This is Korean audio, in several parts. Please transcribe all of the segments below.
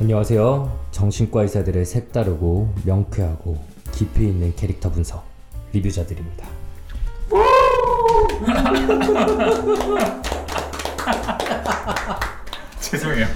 안녕하세요. 정신과 의사들의 색다르고 명쾌하고 깊이 있는 캐릭터 분석 리뷰자들입니다. 죄송해요.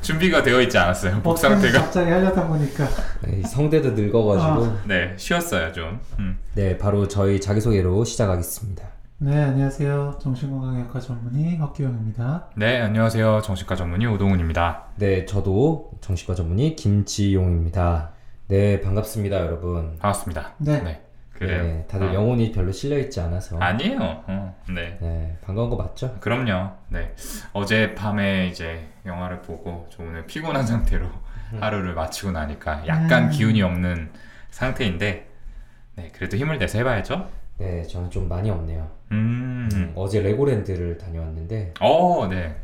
준비가 되어 있지 않았어요. 목 상태가. 갑자기 하려다 보니까 네, 성대도 늙어가지고 아. 네, 쉬었어요 좀. 음. 네 바로 저희 자기소개로 시작하겠습니다. 네 안녕하세요 정신건강의학과 전문의 헛기영입니다 네, 안녕하세요. 정신과 전문의 오동훈입니다. 네 저도 정신과 전문의 김지용입니다. 네 반갑습니다 여러분. 반갑습니다. 네. 그래요. 네, 다들 어. 영혼이 별로 실려 있지 않아서 아니에요. 어, 네. 네 반가운 거 맞죠? 그럼요. 네. 어제 밤에 이제 영화를 보고 좀 오늘 피곤한 상태로 하루를 마치고 나니까 약간 음. 기운이 없는 상태인데 네, 그래도 힘을 내서 해봐야죠. 네 저는 좀 많이 없네요. 음. 어제 레고랜드를 다녀왔는데 어, 네.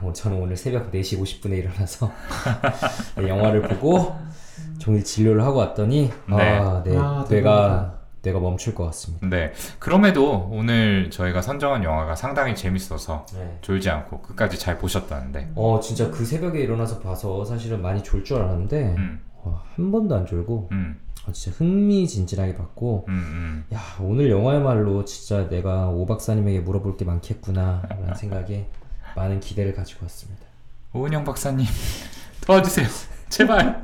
어, 저는 오늘 새벽 4시 50분에 일어나서 네, 영화를 보고 종일 진료를 하고 왔더니 네. 아, 네. 아, 뇌가 뇌가 멈출 것 같습니다. 네. 그럼에도 오늘 저희가 선정한 영화가 상당히 재밌어서 네. 졸지 않고 끝까지 잘 보셨다는데. 어 진짜 그 새벽에 일어나서 봐서 사실은 많이 졸 줄 알았는데 음. 어, 한 번도 안 졸고 음. 어, 진짜 흥미진진하게 봤고 음. 음. 야 오늘 영화야말로 진짜 내가 오 박사님에게 물어볼 게 많겠구나 라는 생각에 많은 기대를 가지고 왔습니다. 오은영 박사님 도와주세요. 제발.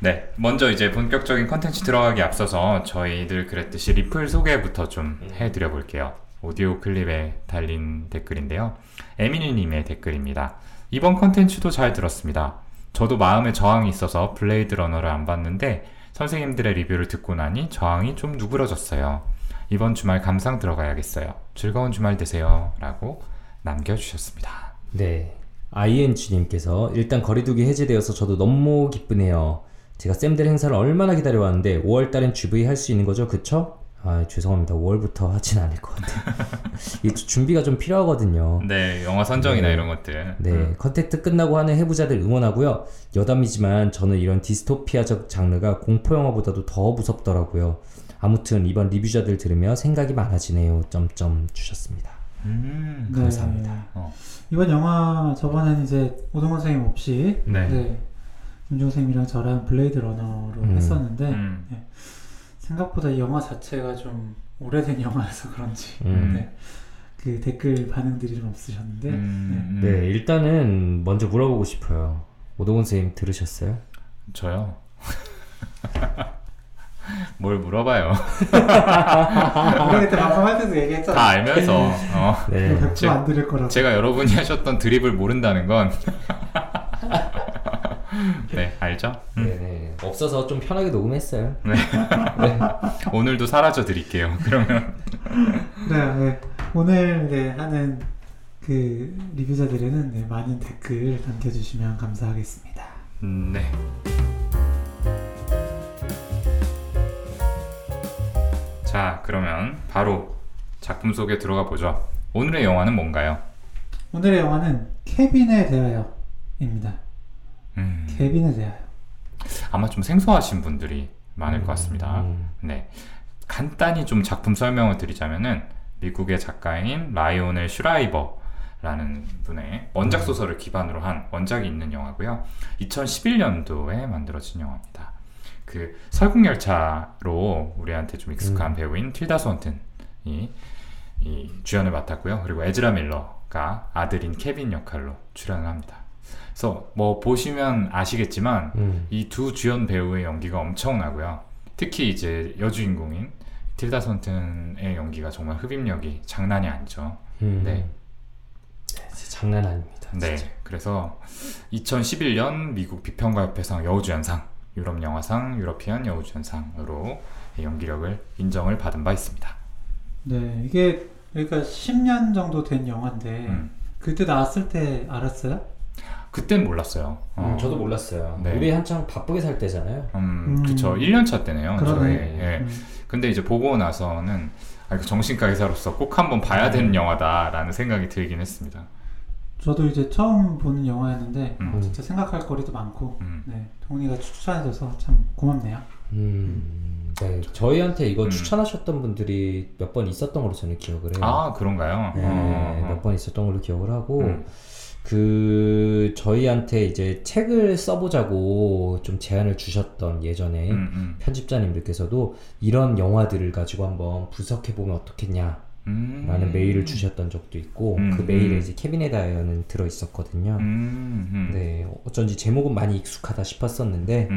네, 먼저 이제 본격적인 컨텐츠 들어가기 앞서서 저희들 그랬듯이 리플 소개부터 좀 해드려 볼게요. 오디오 클립에 달린 댓글인데요. 에미리님의 댓글입니다. 이번 컨텐츠도 잘 들었습니다. 저도 마음에 저항이 있어서 블레이드 러너를 안 봤는데 선생님들의 리뷰를 듣고 나니 저항이 좀 누그러졌어요. 이번 주말 감상 들어가야겠어요. 즐거운 주말 되세요. 라고 남겨주셨습니다. 네. ING님께서 일단 거리두기 해제되어서 저도 너무 기쁘네요. 제가 쌤들 행사를 얼마나 기다려왔는데 5월달엔 GV 할 수 있는 거죠, 그쵸? 아 죄송합니다. 5월부터 하진 않을 것 같아요. 이 준비가 좀 필요하거든요. 네, 영화 선정이나 네. 이런 것들. 네, 음. 컨택트 끝나고 하는 해부자들 응원하고요. 여담이지만 저는 이런 디스토피아적 장르가 공포 영화보다도 더 무섭더라고요. 아무튼 이번 리뷰자들 들으며 생각이 많아지네요. 점점 주셨습니다. 음. 네. 감사합니다. 어. 이번 영화 저번엔 이제 오동원 선생님 없이 네. 네 김종 선생님이랑 저랑 블레이드 러너로 음. 했었는데 음. 생각보다 이 영화 자체가 좀 오래된 영화여서 그런지 음. 네. 그 댓글 반응들이 좀 없으셨는데 음. 네, 일단은 먼저 물어보고 싶어요. 오동훈 선생님 들으셨어요? 저요. 뭘 물어봐요. 우리 그때 방송할 때도 얘기했잖아 다 알면서 어. 네. 100%안 들을 거라고 제가 여러분이 하셨던 드립을 모른다는 건 네, 알죠? 음. 네네. 없어서 좀 편하게 녹음했어요. 네. 오늘도 사라져 드릴게요. 그러면 네, 네. 오늘 네, 하는 그 리뷰자들에는 네, 많은 댓글 남겨주시면 감사하겠습니다. 음, 네. 자, 그러면 바로 작품 속에 들어가 보죠. 오늘의 영화는 뭔가요? 오늘의 영화는 케빈에 대하여입니다. 음, 케빈에 대하여. 아마 좀 생소하신 분들이 많을 것 같습니다. 음. 네. 간단히 좀 작품 설명을 드리자면은 미국의 작가인 라이오넬 슈라이버라는 분의 원작 소설을 기반으로 한 원작이 있는 영화고요. 2011년도에 만들어진 영화입니다. 그 설국열차로 우리한테 좀 익숙한 배우인 틸다 스원튼이 이 주연을 맡았고요. 그리고 에즈라 밀러가 아들인 케빈 역할로 출연을 합니다. 그래서 뭐 보시면 아시겠지만 음. 이두 주연 배우의 연기가 엄청나고요. 특히 이제 여주인공인 틸다 손튼의 연기가 정말 흡입력이 장난이 아니죠. 음. 네. 네, 장난 아닙니다. 네. 진짜. 그래서 2011년 미국 비평가협회상 여우주연상, 유럽 영화상, 유러피안 여우주연상으로 연기력을 인정을 받은 바 있습니다. 네, 이게 그러니까 10년 정도 된 영화인데 음. 그때 나왔을 때 알았어요? 그땐 몰랐어요. 어, 음, 저도 몰랐어요. 네. 우리 한창 바쁘게 살 때잖아요. 음, 음. 그쵸. 1년차 때네요. 그러네. 예. 음. 근데 이제 보고 나서는 아, 이거 정신과 의사로서 꼭 한번 봐야 되는 영화다라는 생각이 들긴 했습니다. 저도 이제 처음 보는 영화였는데 음. 어, 진짜 생각할 거리도 많고 음. 네, 동훈이가 추천해줘서 참 고맙네요. 음, 네, 저희한테 이거 음. 추천하셨던 분들이 몇 번 있었던 걸로 저는 기억을 해요. 아 그런가요? 네, 어, 몇번 있었던 걸로 기억을 하고 음. 그 저희한테 이제 책을 써보자고 좀 제안을 주셨던 예전에 음, 음. 편집자님들께서도 이런 영화들을 가지고 한번 분석해 보면 어떻겠냐 라는 음. 메일을 주셨던 적도 있고 음, 그 메일에 음. 이제 케빈의 다이어는 들어 있었거든요. 네, 어쩐지 제목은 많이 익숙하다 싶었었는데.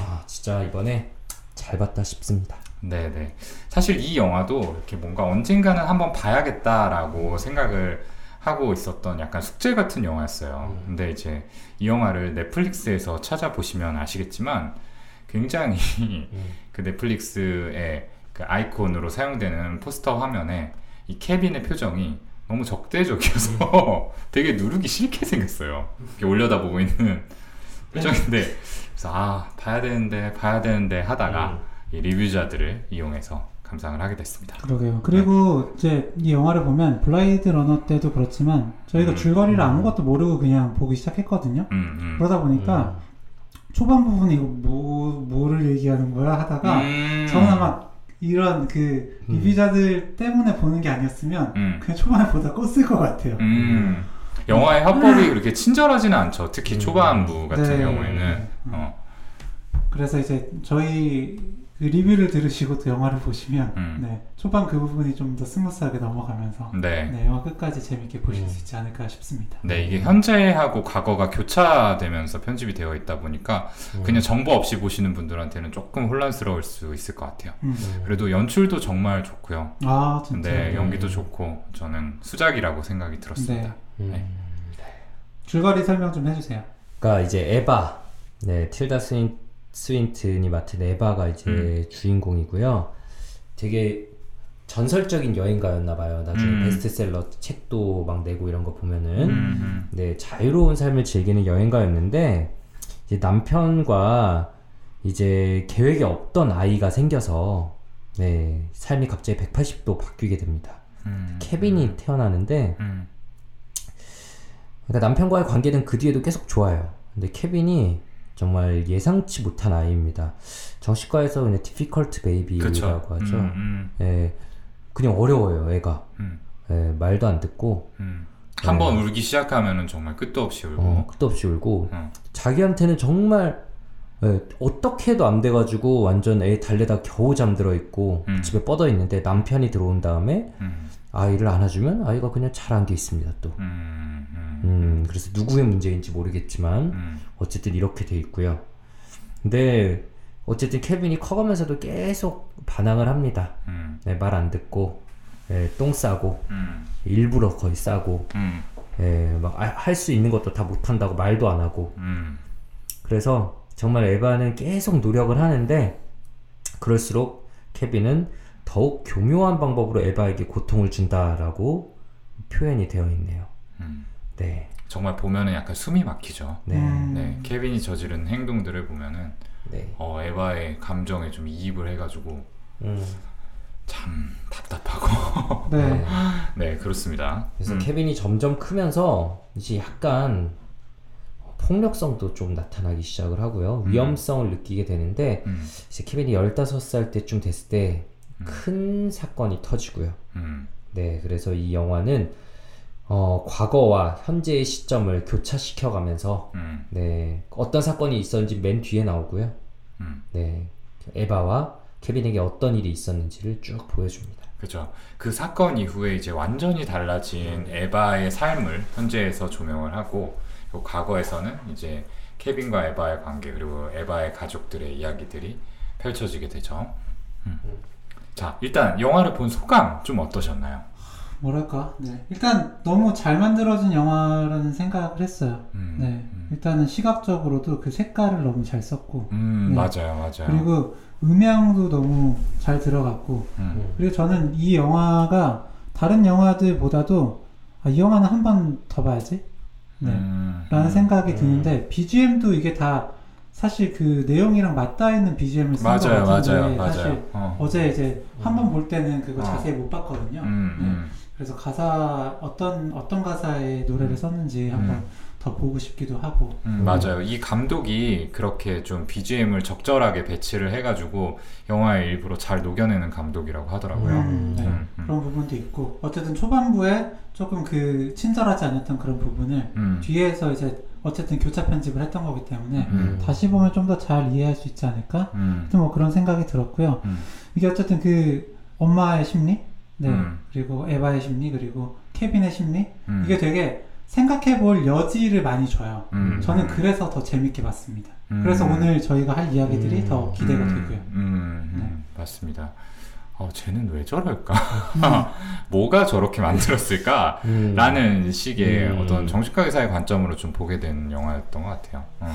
아 진짜 이번에 잘 봤다 싶습니다. 네네. 사실 이 영화도 이렇게 뭔가 언젠가는 한번 봐야겠다라고 생각을 하고 있었던 약간 숙제 같은 영화였어요. 음. 근데 이제 이 영화를 넷플릭스에서 찾아보시면 아시겠지만 굉장히 그 넷플릭스의 그 아이콘으로 사용되는 포스터 화면에 이 케빈의 표정이 너무 적대적이어서 되게 누르기 싫게 생겼어요. 이렇게 올려다보고 있는 표정인데 그래서 아 봐야 되는데 봐야 되는데 하다가 이 리뷰자들을 이용해서 감상을 하게 됐습니다. 그러게요. 그리고 이제 이 영화를 보면 블라이드 러너 때도 그렇지만 저희가 음. 줄거리를 음. 아무것도 모르고 그냥 보기 시작했거든요. 음, 음. 그러다 보니까 초반 부분에 이거 뭐 뭐를 얘기하는 거야 하다가 음. 저는 아마 이런 그 음. 리뷰자들 때문에 보는 게 아니었으면 음. 그냥 초반에 보다 껐을 것 같아요. 음. 영화의 화법이 그렇게 친절하지는 않죠. 특히 음. 초반부 같은 네. 경우에는. 음. 어. 그래서 이제 저희 그 리뷰를 들으시고 또 영화를 보시면 음. 네, 초반 그 부분이 좀 더 smooth하게 넘어가면서 네. 네, 영화 끝까지 재밌게 보실 음. 수 있지 않을까 싶습니다. 네, 이게 현재하고 과거가 교차되면서 편집이 되어 있다 보니까 음. 그냥 정보 없이 보시는 분들한테는 조금 혼란스러울 수 있을 것 같아요. 음. 그래도 연출도 정말 좋고요. 아 진짜. 네, 연기도 음. 좋고 저는 수작이라고 생각이 들었습니다. 네. 음. 네. 줄거리 설명 좀 해주세요. 그러니까 이제 에바, 네 틸다 스윈, 스윈튼이 맡은 에바가 이제 음. 주인공이고요. 되게 전설적인 여행가였나 봐요. 나중에 음. 베스트셀러 책도 막 내고 이런 거 보면은 음, 네 자유로운 삶을 즐기는 여행가였는데 이제 남편과 이제 계획에 없던 아이가 생겨서 네 삶이 갑자기 180도 바뀌게 됩니다. 음, 케빈이 태어나는데 음, 그러니까 남편과의 관계는 그 뒤에도 계속 좋아요. 근데 케빈이 정말 예상치 못한 아이입니다. 정신과에서 그냥 difficult baby라고 그쵸. 하죠. 음, 음, 예, 그냥 어려워요, 애가. 음, 예, 말도 안 듣고, 음. 한번 울기 시작하면은 정말 끝도 없이 울고. 어, 끝도 없이 울고, 음. 자기한테는 정말 예, 어떻게 해도 안 돼가지고 완전 애 달래다 겨우 잠들어 있고 음. 집에 뻗어 있는데 남편이 들어온 다음에 음, 아이를 안아주면 아이가 그냥 잘 안겨 있습니다 또. 음, 그래서 누구의 문제인지 모르겠지만 음, 어쨌든 이렇게 돼 있고요. 근데 어쨌든 케빈이 커가면서도 계속 반항을 합니다. 음, 네, 말안 듣고 예, 똥 싸고 음, 일부러 거의 싸고 음, 예, 막할 수 있는 것도 다 못한다고 말도 안 하고 음, 그래서 정말 에바는 계속 노력을 하는데 그럴수록 케빈은 더욱 교묘한 방법으로 에바에게 고통을 준다라고 표현이 되어 있네요. 음. 네, 정말 보면은 약간 숨이 막히죠. 네, 음. 네, 케빈이 저지른 행동들을 보면은 네. 어, 에바의 감정에 좀 이입을 해가지고 음, 참 답답하고 네. 네 그렇습니다. 그래서 음, 케빈이 점점 크면서 이제 약간 폭력성도 좀 나타나기 시작을 하고요. 음. 위험성을 느끼게 되는데 음, 이제 케빈이 15살 때쯤 됐을 때 음. 큰 사건이 터지고요. 음, 네, 그래서 이 영화는 어, 과거와 현재의 시점을 교차시켜 가면서 음, 네, 어떤 사건이 있었는지 맨 뒤에 나오고요. 음. 네, 에바와 케빈에게 어떤 일이 있었는지를 쭉 보여줍니다. 그죠. 그 사건 이후에 이제 완전히 달라진 에바의 삶을 현재에서 조명을 하고 그리고 과거에서는 이제 케빈과 에바의 관계 그리고 에바의 가족들의 이야기들이 펼쳐지게 되죠. 음. 자 일단 영화를 본 소감 좀 어떠셨나요? 뭐랄까. 네. 일단 너무 잘 만들어진 영화라는 생각을 했어요. 음, 네. 음, 일단은 시각적으로도 그 색깔을 너무 잘 썼고 음, 네. 맞아요, 맞아요. 그리고 음향도 너무 잘 들어갔고 음, 그리고 저는 이 영화가 다른 영화들보다도 아, 이 영화는 한 번 더 봐야지 네. 음, 라는 음, 생각이 음. 드는데 BGM도 이게 다 사실 그 내용이랑 맞닿아 있는 BGM을 쓴것 맞아요, 같은데 맞아요, 사실 맞아요. 어. 어제 이제 한 번 볼 때는 그거 어. 자세히 못 봤거든요. 음, 네. 음. 그래서 가사 어떤 어떤 가사의 노래를 음. 썼는지 한번 음. 더 보고 싶기도 하고. 음, 맞아요. 이 감독이 그렇게 좀 BGM을 적절하게 배치를 해가지고 영화에 일부러 잘 녹여내는 감독이라고 하더라고요. 음, 네. 음, 음. 그런 부분도 있고 어쨌든 초반부에 조금 그 친절하지 않았던 그런 부분을 음. 뒤에서 이제 어쨌든 교차 편집을 했던 거기 때문에 음. 다시 보면 좀 더 잘 이해할 수 있지 않을까? 음. 하여튼 뭐 그런 생각이 들었고요. 음. 이게 어쨌든 그 엄마의 심리, 네, 음. 그리고 에바의 심리, 그리고 케빈의 심리 음. 이게 되게 생각해볼 여지를 많이 줘요. 음. 저는 그래서 더 재밌게 봤습니다. 음. 그래서 오늘 저희가 할 이야기들이 음. 더 기대가 음, 되고요. 네. 음, 음, 맞습니다. 어, 쟤는 왜 저럴까? 뭐가 저렇게 만들었을까? 음. 라는 식의 음. 어떤 정신과 의사의 관점으로 좀 보게 된 영화였던 것 같아요. 음,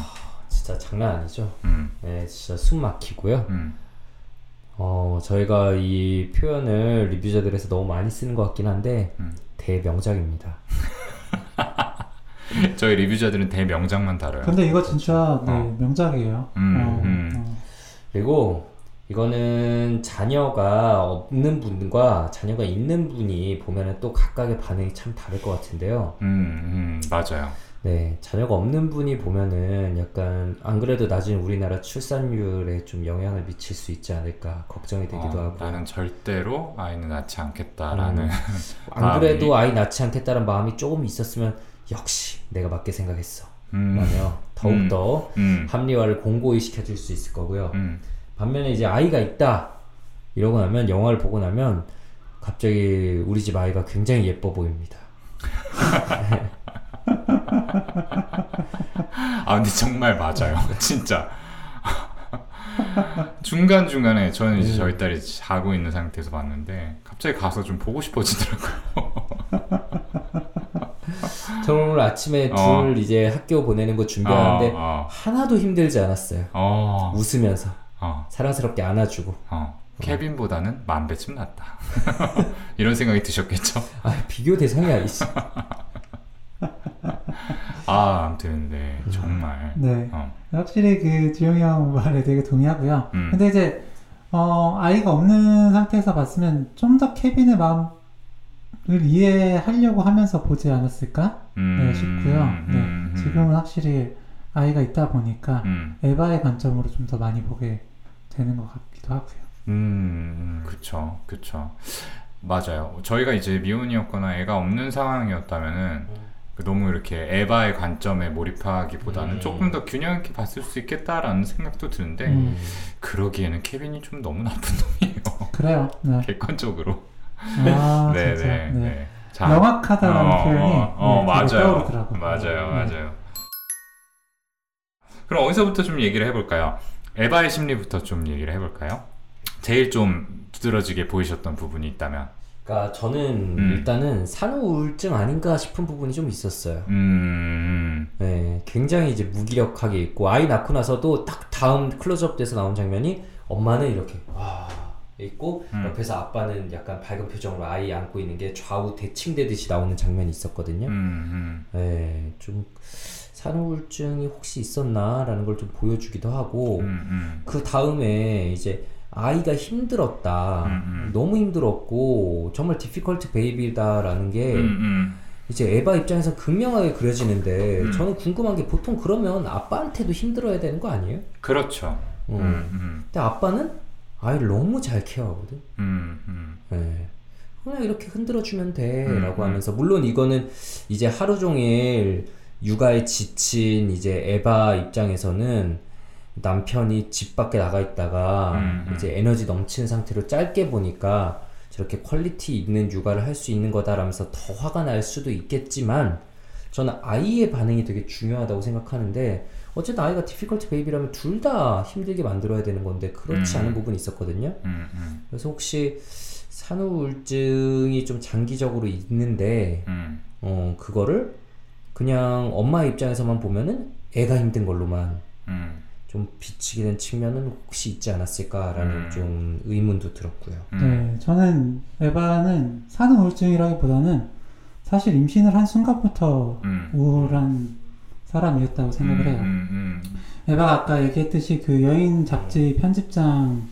진짜 장난 아니죠. 음, 네, 진짜 숨 막히고요. 음. 어, 저희가 이 표현을 리뷰자들에서 너무 많이 쓰는 것 같긴 한데 음. 대명작입니다. 저희 리뷰자들은 대명작만 다뤄요. 근데 이거 진짜 네, 어. 명작이에요. 음, 어, 음. 어. 그리고 이거는 자녀가 없는 분과 자녀가 있는 분이 보면은 또 각각의 반응이 참 다를 것 같은데요. 음, 음, 맞아요. 네, 자녀가 없는 분이 보면은 약간 안 그래도 낮은 우리나라 출산율에 좀 영향을 미칠 수 있지 않을까 걱정이 되기도 어, 하고. 나는 절대로 아이는 낳지 않겠다라는 음. 안 그래도 아이 낳지 않겠다는 마음이 조금 있었으면 역시 내가 맞게 생각했어. 음, 라며 더욱더 음, 합리화를 공고히 시켜줄 수 있을 거고요. 음, 반면에 이제 아이가 있다 이러고 나면 영화를 보고 나면 갑자기 우리 집 아이가 굉장히 예뻐 보입니다. 아 근데 정말 맞아요. 진짜. 중간 중간에 저는 이제 음. 저희 딸이 자고 있는 상태에서 봤는데 갑자기 가서 좀 보고 싶어지더라고요. 저는 오늘 아침에 어. 둘 이제 학교 보내는 거 준비하는데 어, 하나도 힘들지 않았어요. 어, 어, 웃으면서. 어, 사랑스럽게 안아주고. 어. 케빈보다는 만 배쯤 낫다. 이런 생각이 드셨겠죠? 아 비교 대상이 아니지. 아 아무튼 네 정말 네. 어, 확실히 그 주영이 형 말에 되게 동의하고요. 음. 근데 이제 어, 아이가 없는 상태에서 봤으면 좀 더 케빈의 마음을 이해하려고 하면서 보지 않았을까 음, 네, 싶고요. 음, 네, 음, 음. 지금은 확실히 아이가 있다 보니까 음, 에바의 관점으로 좀 더 많이 보게 되는 것 같기도 하고요. 음, 그쵸, 그쵸. 맞아요. 저희가 이제 미혼이었거나 애가 없는 상황이었다면은 그 너무 이렇게 에바의 관점에 몰입하기보다는 음. 조금 더 균형 있게 봤을 수 있겠다라는 생각도 드는데 음. 그러기에는 케빈이 좀 너무 나쁜 놈이에요. 그래요. 네. 객관적으로. 아, 네, 진짜. 네, 네. 네. 자, 명확하다라는 어, 표현이 어, 어, 네, 맞아요. 떠오르더라고요. 맞아요, 네. 맞아요. 그럼 어디서부터 좀 얘기를 해볼까요? 에바의 심리부터 좀 얘기를 해볼까요? 제일 좀 두드러지게 보이셨던 부분이 있다면. 그러니까 저는 음. 일단은 산후 우울증 아닌가 싶은 부분이 좀 있었어요. 음, 네, 굉장히 이제 무기력하게 있고 아이 낳고 나서도 딱 다음 클로즈업 돼서 나온 장면이 엄마는 이렇게 와 있고 음. 옆에서 아빠는 약간 밝은 표정으로 아이 안고 있는 게 좌우 대칭되듯이 나오는 장면이 있었거든요. 음, 네, 좀 산후우울증이 혹시 있었나라는 걸 좀 보여주기도 하고 음, 음, 그 다음에 이제 아이가 힘들었다, 음, 음. 너무 힘들었고 정말 디피컬트 베이비다라는 게 음, 음, 이제 에바 입장에서 극명하게 그려지는데 음. 저는 궁금한 게 보통 그러면 아빠한테도 힘들어야 되는 거 아니에요? 그렇죠. 음. 음, 음, 근데 아빠는 아이를 너무 잘 케어하거든. 음, 음, 네. 그냥 이렇게 흔들어주면 돼라고. 하면서 물론 이거는 이제 하루 종일 육아에 지친 이제 에바 입장에서는 남편이 집 밖에 나가 있다가 음, 음. 이제 에너지 넘치는 상태로 짧게 보니까 저렇게 quality 있는 육아를 할 수 있는 거다라면서 더 화가 날 수도 있겠지만 저는 아이의 반응이 되게 중요하다고 생각하는데 어쨌든 아이가 difficult baby라면 둘 다 힘들게 만들어야 되는 건데 그렇지 음. 않은 부분이 있었거든요. 음, 음, 그래서 혹시 산후 우울증이 좀 장기적으로 있는데 음, 어 그거를 그냥 엄마 입장에서만 보면은 애가 힘든 걸로만 음, 좀 비치게 된 측면은 혹시 있지 않았을까라는 음. 좀 의문도 들었고요. 음. 네, 저는 에바는 산후 우울증이라기보다는 사실 임신을 한 순간부터 음. 우울한 사람이었다고 생각을 해요. 음, 음, 에바가 아까 얘기했듯이 그 여인 잡지 편집장이었는데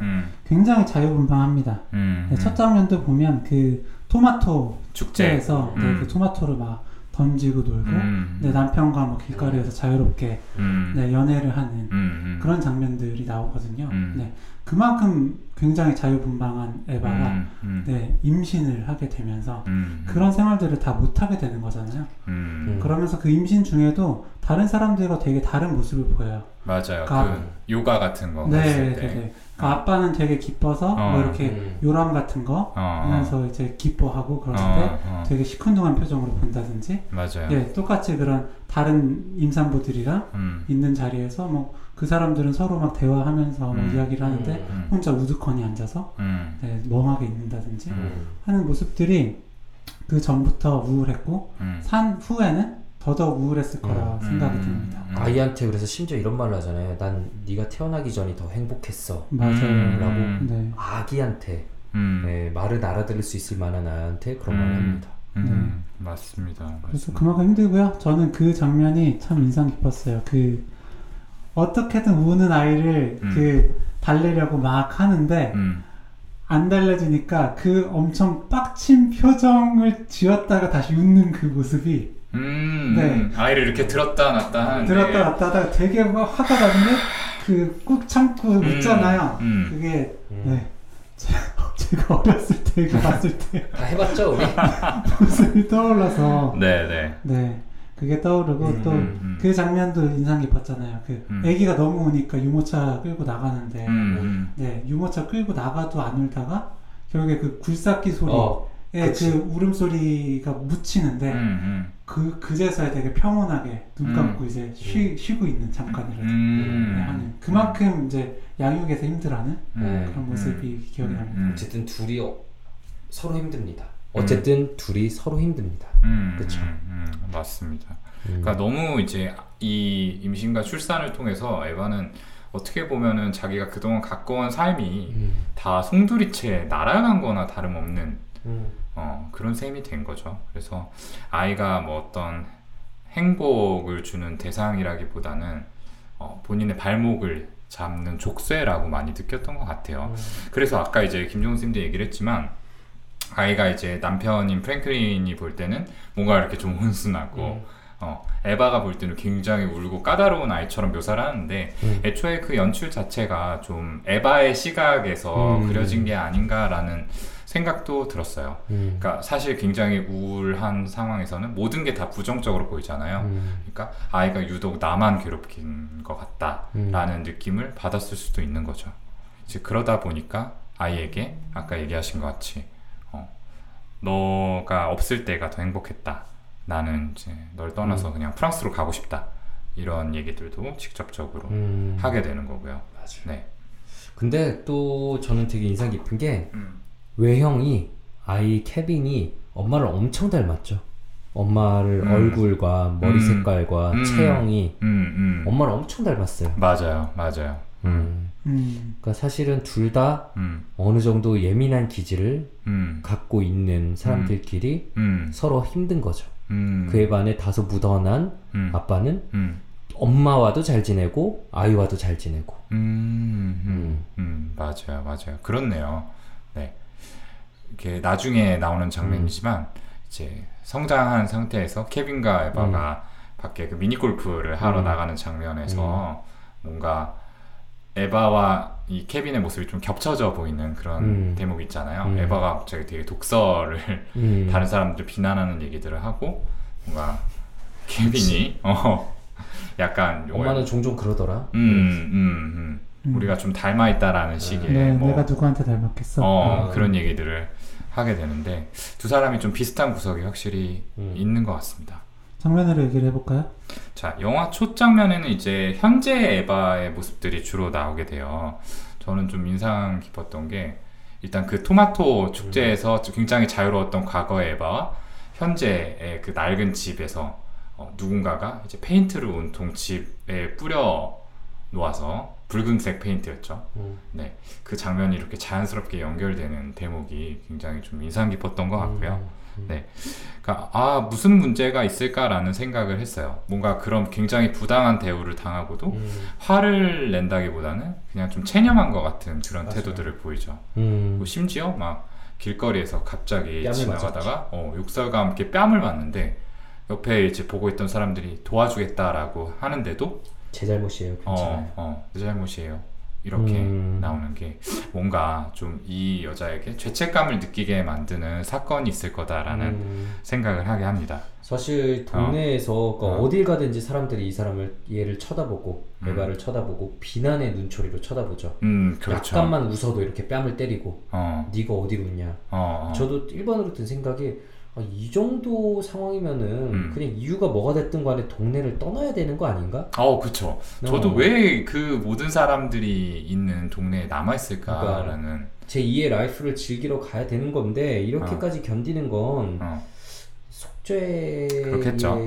음, 음, 굉장히 자유분방합니다. 음, 네, 음. 첫 장면도 보면 그 토마토 축제. 축제에서 네, 음. 그 토마토를 막 던지고 놀고 음, 네, 남편과 뭐 길거리에서 자유롭게 음, 네, 연애를 하는 음, 음. 그런 장면들이 나오거든요. 음. 네, 그만큼 굉장히 자유분방한 에바가 음, 음, 네, 임신을 하게 되면서 음, 그런 생활들을 다 못하게 되는 거잖아요. 음, 음. 그러면서 그 임신 중에도 다른 사람들과 되게 다른 모습을 보여요. 맞아요. 가- 그 요가 같은 거 네, 네, 때. 네. 그러니까 아빠는 되게 기뻐서 어. 뭐 이렇게 음. 요람 같은 거 어, 하면서 이제 기뻐하고 그럴 때 어, 어, 되게 시큰둥한 표정으로 본다든지 맞아요. 예, 똑같이 그런 다른 임산부들이랑 음, 있는 자리에서 뭐 그 사람들은 서로 막 대화하면서 막 음. 이야기를 하는데 음, 혼자 우두커니 앉아서 음, 네, 멍하게 있는다든지 음. 하는 모습들이 그 전부터 우울했고 음. 산 후에는 더더욱 우울했을 거라 음, 생각이 음, 듭니다. 음. 아이한테 그래서 심지어 이런 말을 하잖아요. 난 네가 태어나기 전이 더 행복했어. 맞아요. 음. 네. 아기한테 음, 네, 말을 알아들을 수 있을 만한 아이한테 그런 말을 음. 합니다. 음, 맞습니다. 그래서 맞습니다. 그만큼 힘들고요. 저는 그 장면이 참 인상 깊었어요. 그 어떻게든 우는 아이를 음. 그 달래려고 막 하는데 음, 안 달래주니까 그 엄청 빡친 표정을 지었다가 다시 웃는 그 모습이 음, 네. 음. 아이를 이렇게 들었다 놨다 하는데 들었다 놨다 하다가 되게 막 화가 났는데 그 꾹 참고 웃잖아요. 음. 그게 음. 네. 제- 제가 어렸을 때 이거 봤을 때 다 해봤죠 우리? 모습이 떠올라서 네, 네. 네 그게 떠오르고 음, 또 음, 그 장면도 인상 깊었잖아요. 그 음. 아기가 너무 우니까 유모차 끌고 나가는데 음, 음. 네 유모차 끌고 나가도 안 울다가 결국에 그 굴삭기 소리에 어. 그 울음소리가 묻히는데 음, 음. 그 그제서야 되게 평온하게 눈 감고 이제 쉬, 쉬고 있는 잠깐이라도 음. 네, 하는 그만큼 이제 양육에서 힘들어하는 음. 그런 모습이 기억이 납니다. 음. 어쨌든 둘이 어- 서로 힘듭니다. 어쨌든 둘이 서로 힘듭니다. 음, 그쵸. 음, 음, 맞습니다. 음. 그러니까 너무 이제 이 임신과 출산을 통해서 에바는 어떻게 보면은 자기가 그동안 가까운 삶이 음. 다 송두리째 날아간 거나 다름없는 음. 어, 그런 셈이 된 거죠. 그래서 아이가 뭐 어떤 행복을 주는 대상이라기보다는 어, 본인의 발목을 잡는 족쇄라고 많이 느꼈던 것 같아요. 그래서 아까 이제 김종훈 쌤도 얘기를 했지만 아이가 이제 남편인 프랭클린이 볼 때는 뭔가 이렇게 좀 온순하고 음. 어, 에바가 볼 때는 굉장히 울고 까다로운 아이처럼 묘사를 하는데 음. 애초에 그 연출 자체가 좀 에바의 시각에서 음. 그려진 게 아닌가라는 생각도 들었어요. 음. 그러니까 사실 굉장히 우울한 상황에서는 모든 게 다 부정적으로 보이잖아요. 음. 그러니까 아이가 유독 나만 괴롭힌 것 음. 같다라는 느낌을 받았을 수도 있는 거죠. 이제 그러다 보니까 아이에게 아까 얘기하신 것 같이 어, 너가 없을 때가 더 행복했다. 나는 이제 널 떠나서 음. 그냥 프랑스로 가고 싶다. 이런 얘기들도 직접적으로 음. 하게 되는 거고요. 맞아요. 네. 근데 또 저는 되게 인상 깊은 게 음. 외형이 아이 케빈이 엄마를 엄청 닮았죠. 엄마를 음. 얼굴과 머리 음. 색깔과 음. 체형이 음, 음. 엄마를 엄청 닮았어요. 맞아요, 맞아요. 음, 음. 음, 그러니까 사실은 둘다 음, 어느 정도 예민한 기질을 음, 갖고 있는 사람들끼리 음, 서로 힘든 거죠. 음, 그에 반해 다소 무던한 음, 아빠는 음, 엄마와도 잘 지내고 아이와도 잘 지내고. 음, 음, 음. 음, 맞아요, 맞아요. 그렇네요. 네. 이렇게 나중에 나오는 장면이지만 이제 성장한 상태에서 케빈과 에바가 밖에 그 미니 골프를 하러 음. 나가는 장면에서 뭔가 에바와 이 케빈의 모습이 좀 겹쳐져 보이는 그런 음. 대목이 있잖아요. 음. 에바가 갑자기 되게 독서를 음. 다른 사람들 비난하는 얘기들을 하고 뭔가 케빈이 어 약간 엄마는 종종 그러더라. 음, 음, 음. 음. 우리가 좀 닮아 있다라는 식의 네, 뭐 내가 누구한테 닮았겠어? 어, 음. 그런 얘기들을 하게 되는데 두 사람이 좀 비슷한 구석이 확실히 음. 있는 것 같습니다. 장면으로 얘기를 해볼까요? 자, 영화 초 장면에는 이제 현재 에바의 모습들이 주로 나오게 돼요. 저는 좀 인상 깊었던 게 일단 그 토마토 축제에서 굉장히 자유로웠던 과거의 에바와 현재의 그 낡은 집에서 어, 누군가가 이제 페인트를 온통 집에 뿌려 놓아서 붉은색 페인트였죠. 음. 네, 그 장면이 이렇게 자연스럽게 연결되는 대목이 굉장히 좀 인상 깊었던 것 같고요. 음. 네, 그러니까 아 무슨 문제가 있을까라는 생각을 했어요. 뭔가 그런 굉장히 부당한 대우를 당하고도 음. 화를 낸다기보다는 그냥 좀 체념한 것 같은 그런 맞아요. 태도들을 보이죠. 음. 뭐 심지어 막 길거리에서 갑자기 지나가다가 어, 욕설과 함께 뺨을 맞는데 옆에 이제 보고 있던 사람들이 도와주겠다라고 하는데도 제 잘못이에요. 괜찮아요. 어, 어, 내 잘못이에요. 이렇게 음. 나오는 게 뭔가 좀 이 여자에게 죄책감을 느끼게 만드는 사건이 있을 거다라는 음. 생각을 하게 합니다. 사실 동네에서 그러니까 어. 어딜 가든지 사람들이 이 사람을 얘를 쳐다보고 음. 에바를 쳐다보고 비난의 눈초리로 쳐다보죠. 음, 그렇죠. 약간만 웃어도 이렇게 뺨을 때리고 어, 네가 어디 웃냐. 어, 어. 저도 1번으로 든 생각이 아, 이 정도 상황이면은 음. 그냥 이유가 뭐가 됐든 간에 동네를 떠나야 되는 거 아닌가? 어, 그쵸. 저도 어. 왜그 모든 사람들이 있는 동네에 남아있을까라는, 제 2의 라이프를 즐기러 가야 되는 건데 이렇게까지 견디는 건 어, 속죄의.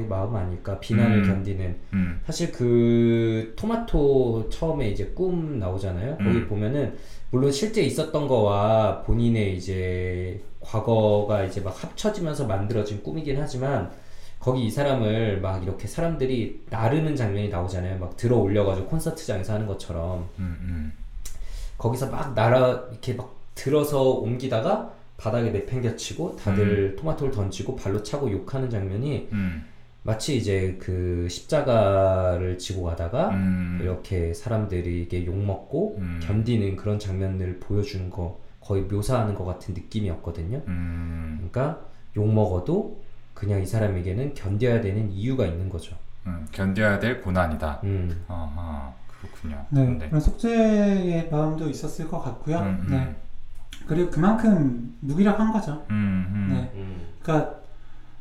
마음 아닐까? 비난을 음. 견디는 음, 사실 그 토마토 처음에 이제 꿈 나오잖아요. 거기 음. 보면은 물론 실제 있었던 거와 본인의 이제 과거가 이제 막 합쳐지면서 만들어진 꿈이긴 하지만 거기 이 사람을 막 이렇게 사람들이 나르는 장면이 나오잖아요. 막 들어 올려가지고 콘서트장에서 하는 것처럼. 음, 음, 거기서 막 날아 이렇게 막 들어서 옮기다가 바닥에 내팽겨치고 다들 토마토를 던지고 발로 차고 욕하는 장면이 음, 마치 이제 그 십자가를 지고 가다가 음, 이렇게 사람들에게 욕먹고 음. 견디는 그런 장면들을 보여주는 거 거의 묘사하는 것 같은 느낌이었거든요. 음, 그러니까 욕 먹어도 그냥 이 사람에게는 견뎌야 되는 이유가 있는 거죠. 음, 견뎌야 될 고난이다. 음. 아하, 그렇군요. 네, 그런 속죄의 마음도 있었을 것 같고요. 음, 음. 네. 그리고 그만큼 무기력한 거죠. 음, 음, 네. 음. 그러니까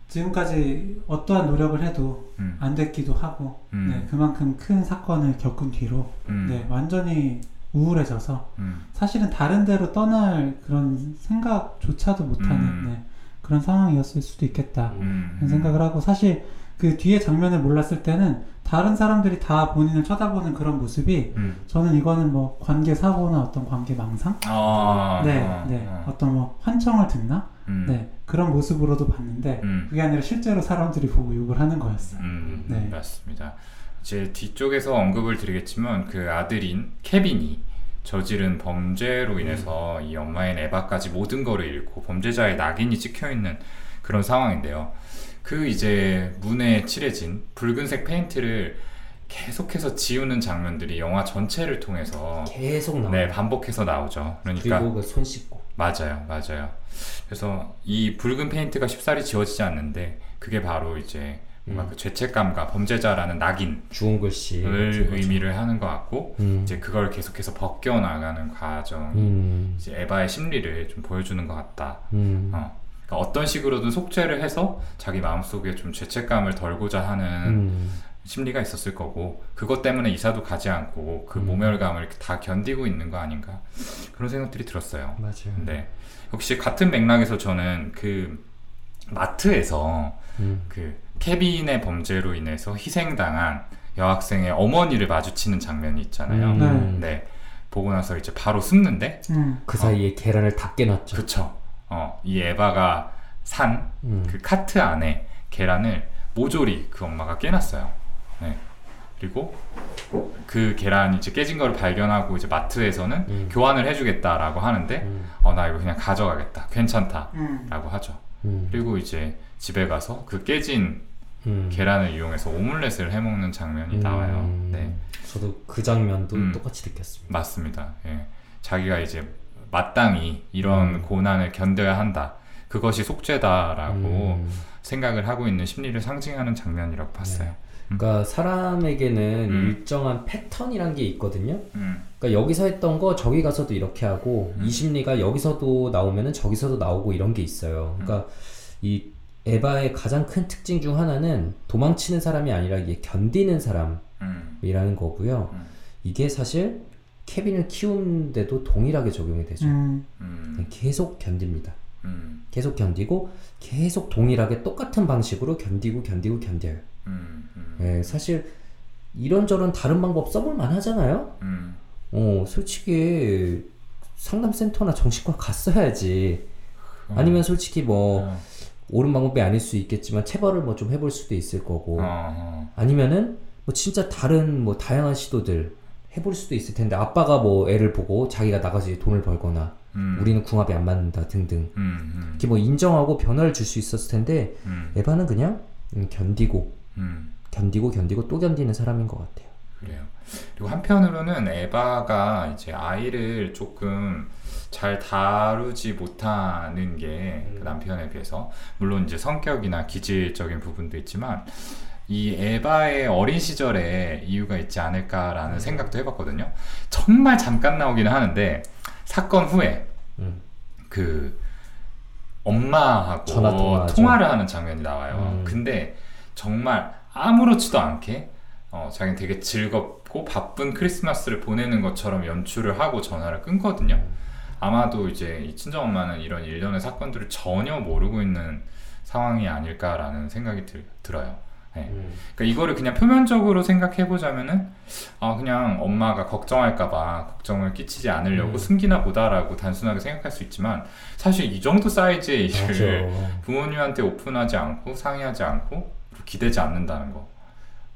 지금까지 어떠한 노력을 해도 음, 안 됐기도 하고, 음. 네, 그만큼 큰 사건을 겪은 뒤로, 음, 네, 완전히 우울해져서 음, 사실은 다른 데로 떠날 그런 생각조차도 못하는 음. 네, 그런 상황이었을 수도 있겠다. 음, 그런 생각을 하고 사실 그 뒤에 장면을 몰랐을 때는 다른 사람들이 다 본인을 쳐다보는 그런 모습이 음. 저는 이거는 뭐 관계 사고나 어떤 관계 망상, 아, 네, 어, 네, 어. 어떤 뭐 환청을 듣나, 음, 네 그런 모습으로도 봤는데 음. 그게 아니라 실제로 사람들이 보고 욕을 하는 거였어요. 음, 네. 맞습니다. 이제 뒤쪽에서 언급을 드리겠지만 그 아들인 케빈이 저지른 범죄로 인해서 이 엄마인 에바까지 모든 거를 잃고 범죄자의 낙인이 찍혀 있는 그런 상황인데요. 그 이제 문에 칠해진 붉은색 페인트를 계속해서 지우는 장면들이 영화 전체를 통해서 계속 나와. 네 반복해서 나오죠. 그러니까 그리고 그 손 씻고. 맞아요, 맞아요. 그래서 이 붉은 페인트가 쉽사리 지워지지 않는데 그게 바로 이제 뭔가 음. 그 죄책감과 범죄자라는 낙인을 주홍 글씨. 이렇게 거죠. 의미를 하는 것 같고 음. 이제 그걸 계속해서 벗겨 나가는 과정이 음. 이제 에바의 심리를 좀 보여주는 것 같다. 음. 어. 그러니까 어떤 식으로든 속죄를 해서 자기 마음속에 좀 죄책감을 덜고자 하는 음. 심리가 있었을 거고 그것 때문에 이사도 가지 않고 그 음. 모멸감을 다 견디고 있는 거 아닌가 그런 생각들이 들었어요. 맞아요. 네. 역시 같은 맥락에서 저는 그 마트에서 음. 그 케빈의 범죄로 인해서 희생당한 여학생의 어머니를 마주치는 장면이 있잖아요. 음. 네. 보고 나서 이제 바로 숨는데, 음, 그 사이에 계란을 다 깨놨죠. 그쵸. 어, 이 에바가 산그 음. 카트 안에 계란을 모조리 그 엄마가 깨놨어요. 네. 그리고 그 계란이 이제 깨진 걸 발견하고 이제 마트에서는 음. 교환을 해주겠다라고 하는데, 음. 어, 나 이거 그냥 가져가겠다. 괜찮다. 음. 라고 하죠. 음. 그리고 이제 집에 가서 그 깨진 음. 계란을 이용해서 오믈렛을 해 먹는 장면이 나와요. 음. 네, 저도 그 장면도 음. 똑같이 느꼈습니다. 맞습니다. 예. 자기가 이제 마땅히 이런 음. 고난을 견뎌야 한다. 그것이 속죄다라고 음. 생각을 하고 있는 심리를 상징하는 장면이라고 봤어요. 그러니까 사람에게는 음. 일정한 패턴이란 게 있거든요. 음, 그러니까 여기서 했던 거 저기 가서도 이렇게 하고 음. 이 심리가 여기서도 나오면은 저기서도 나오고 이런 게 있어요. 그러니까 이 에바의 가장 큰 특징 중 하나는 도망치는 사람이 아니라 이게 견디는 사람이라는 음, 거고요. 음. 이게 사실 케빈을 키우는데도 동일하게 적용이 되죠. 음, 음, 계속 견딥니다. 음, 계속 견디고 계속 동일하게 똑같은 방식으로 견디고 견디고 견뎌요. 음, 음, 예, 사실 이런저런 다른 방법 써볼 만하잖아요. 음, 어 솔직히 상담센터나 정신과 갔어야지. 아니면 솔직히 뭐 어, 옳은 방법이 아닐 수 있겠지만 체벌을 뭐 좀 해볼 수도 있을 거고 어, 어. 아니면은 뭐 진짜 다른 뭐 다양한 시도들 해볼 수도 있을 텐데 아빠가 뭐 애를 보고 자기가 나가서 이제 돈을 벌거나 음, 우리는 궁합이 안 맞는다 등등 음, 음, 이렇게 뭐 인정하고 변화를 줄 수 있었을 텐데 음, 에바는 그냥 음, 견디고 음. 견디고 견디고 또 견디는 사람인 것 같아요. 그래요. 그리고 한편으로는 에바가 이제 아이를 조금 잘 다루지 못하는 게그 음. 남편에 비해서 물론 이제 성격이나 기질적인 부분도 있지만 이 에바의 어린 시절에 이유가 있지 않을까라는 생각도 해봤거든요. 정말 잠깐 나오기는 하는데 사건 후에 음. 그 엄마하고. 통화를 하는 장면이 나와요. 음. 근데 정말 아무렇지도 않게 어, 자기는 되게 즐겁고 바쁜 크리스마스를 보내는 것처럼 연출을 하고 전화를 끊거든요. 아마도 이제 이 친정 엄마는 이런 일련의 사건들을 전혀 모르고 있는 상황이 아닐까라는 생각이 들, 들어요. 네. 음. 그러니까 이거를 그냥 표면적으로 생각해 보자면은 아 그냥 엄마가 걱정할까봐 걱정을 끼치지 않으려고 음. 숨기나 보다라고 단순하게 생각할 수 있지만 사실 이 정도 사이즈의 일을 맞아. 부모님한테 오픈하지 않고 상의하지 않고 기대지 않는다는 거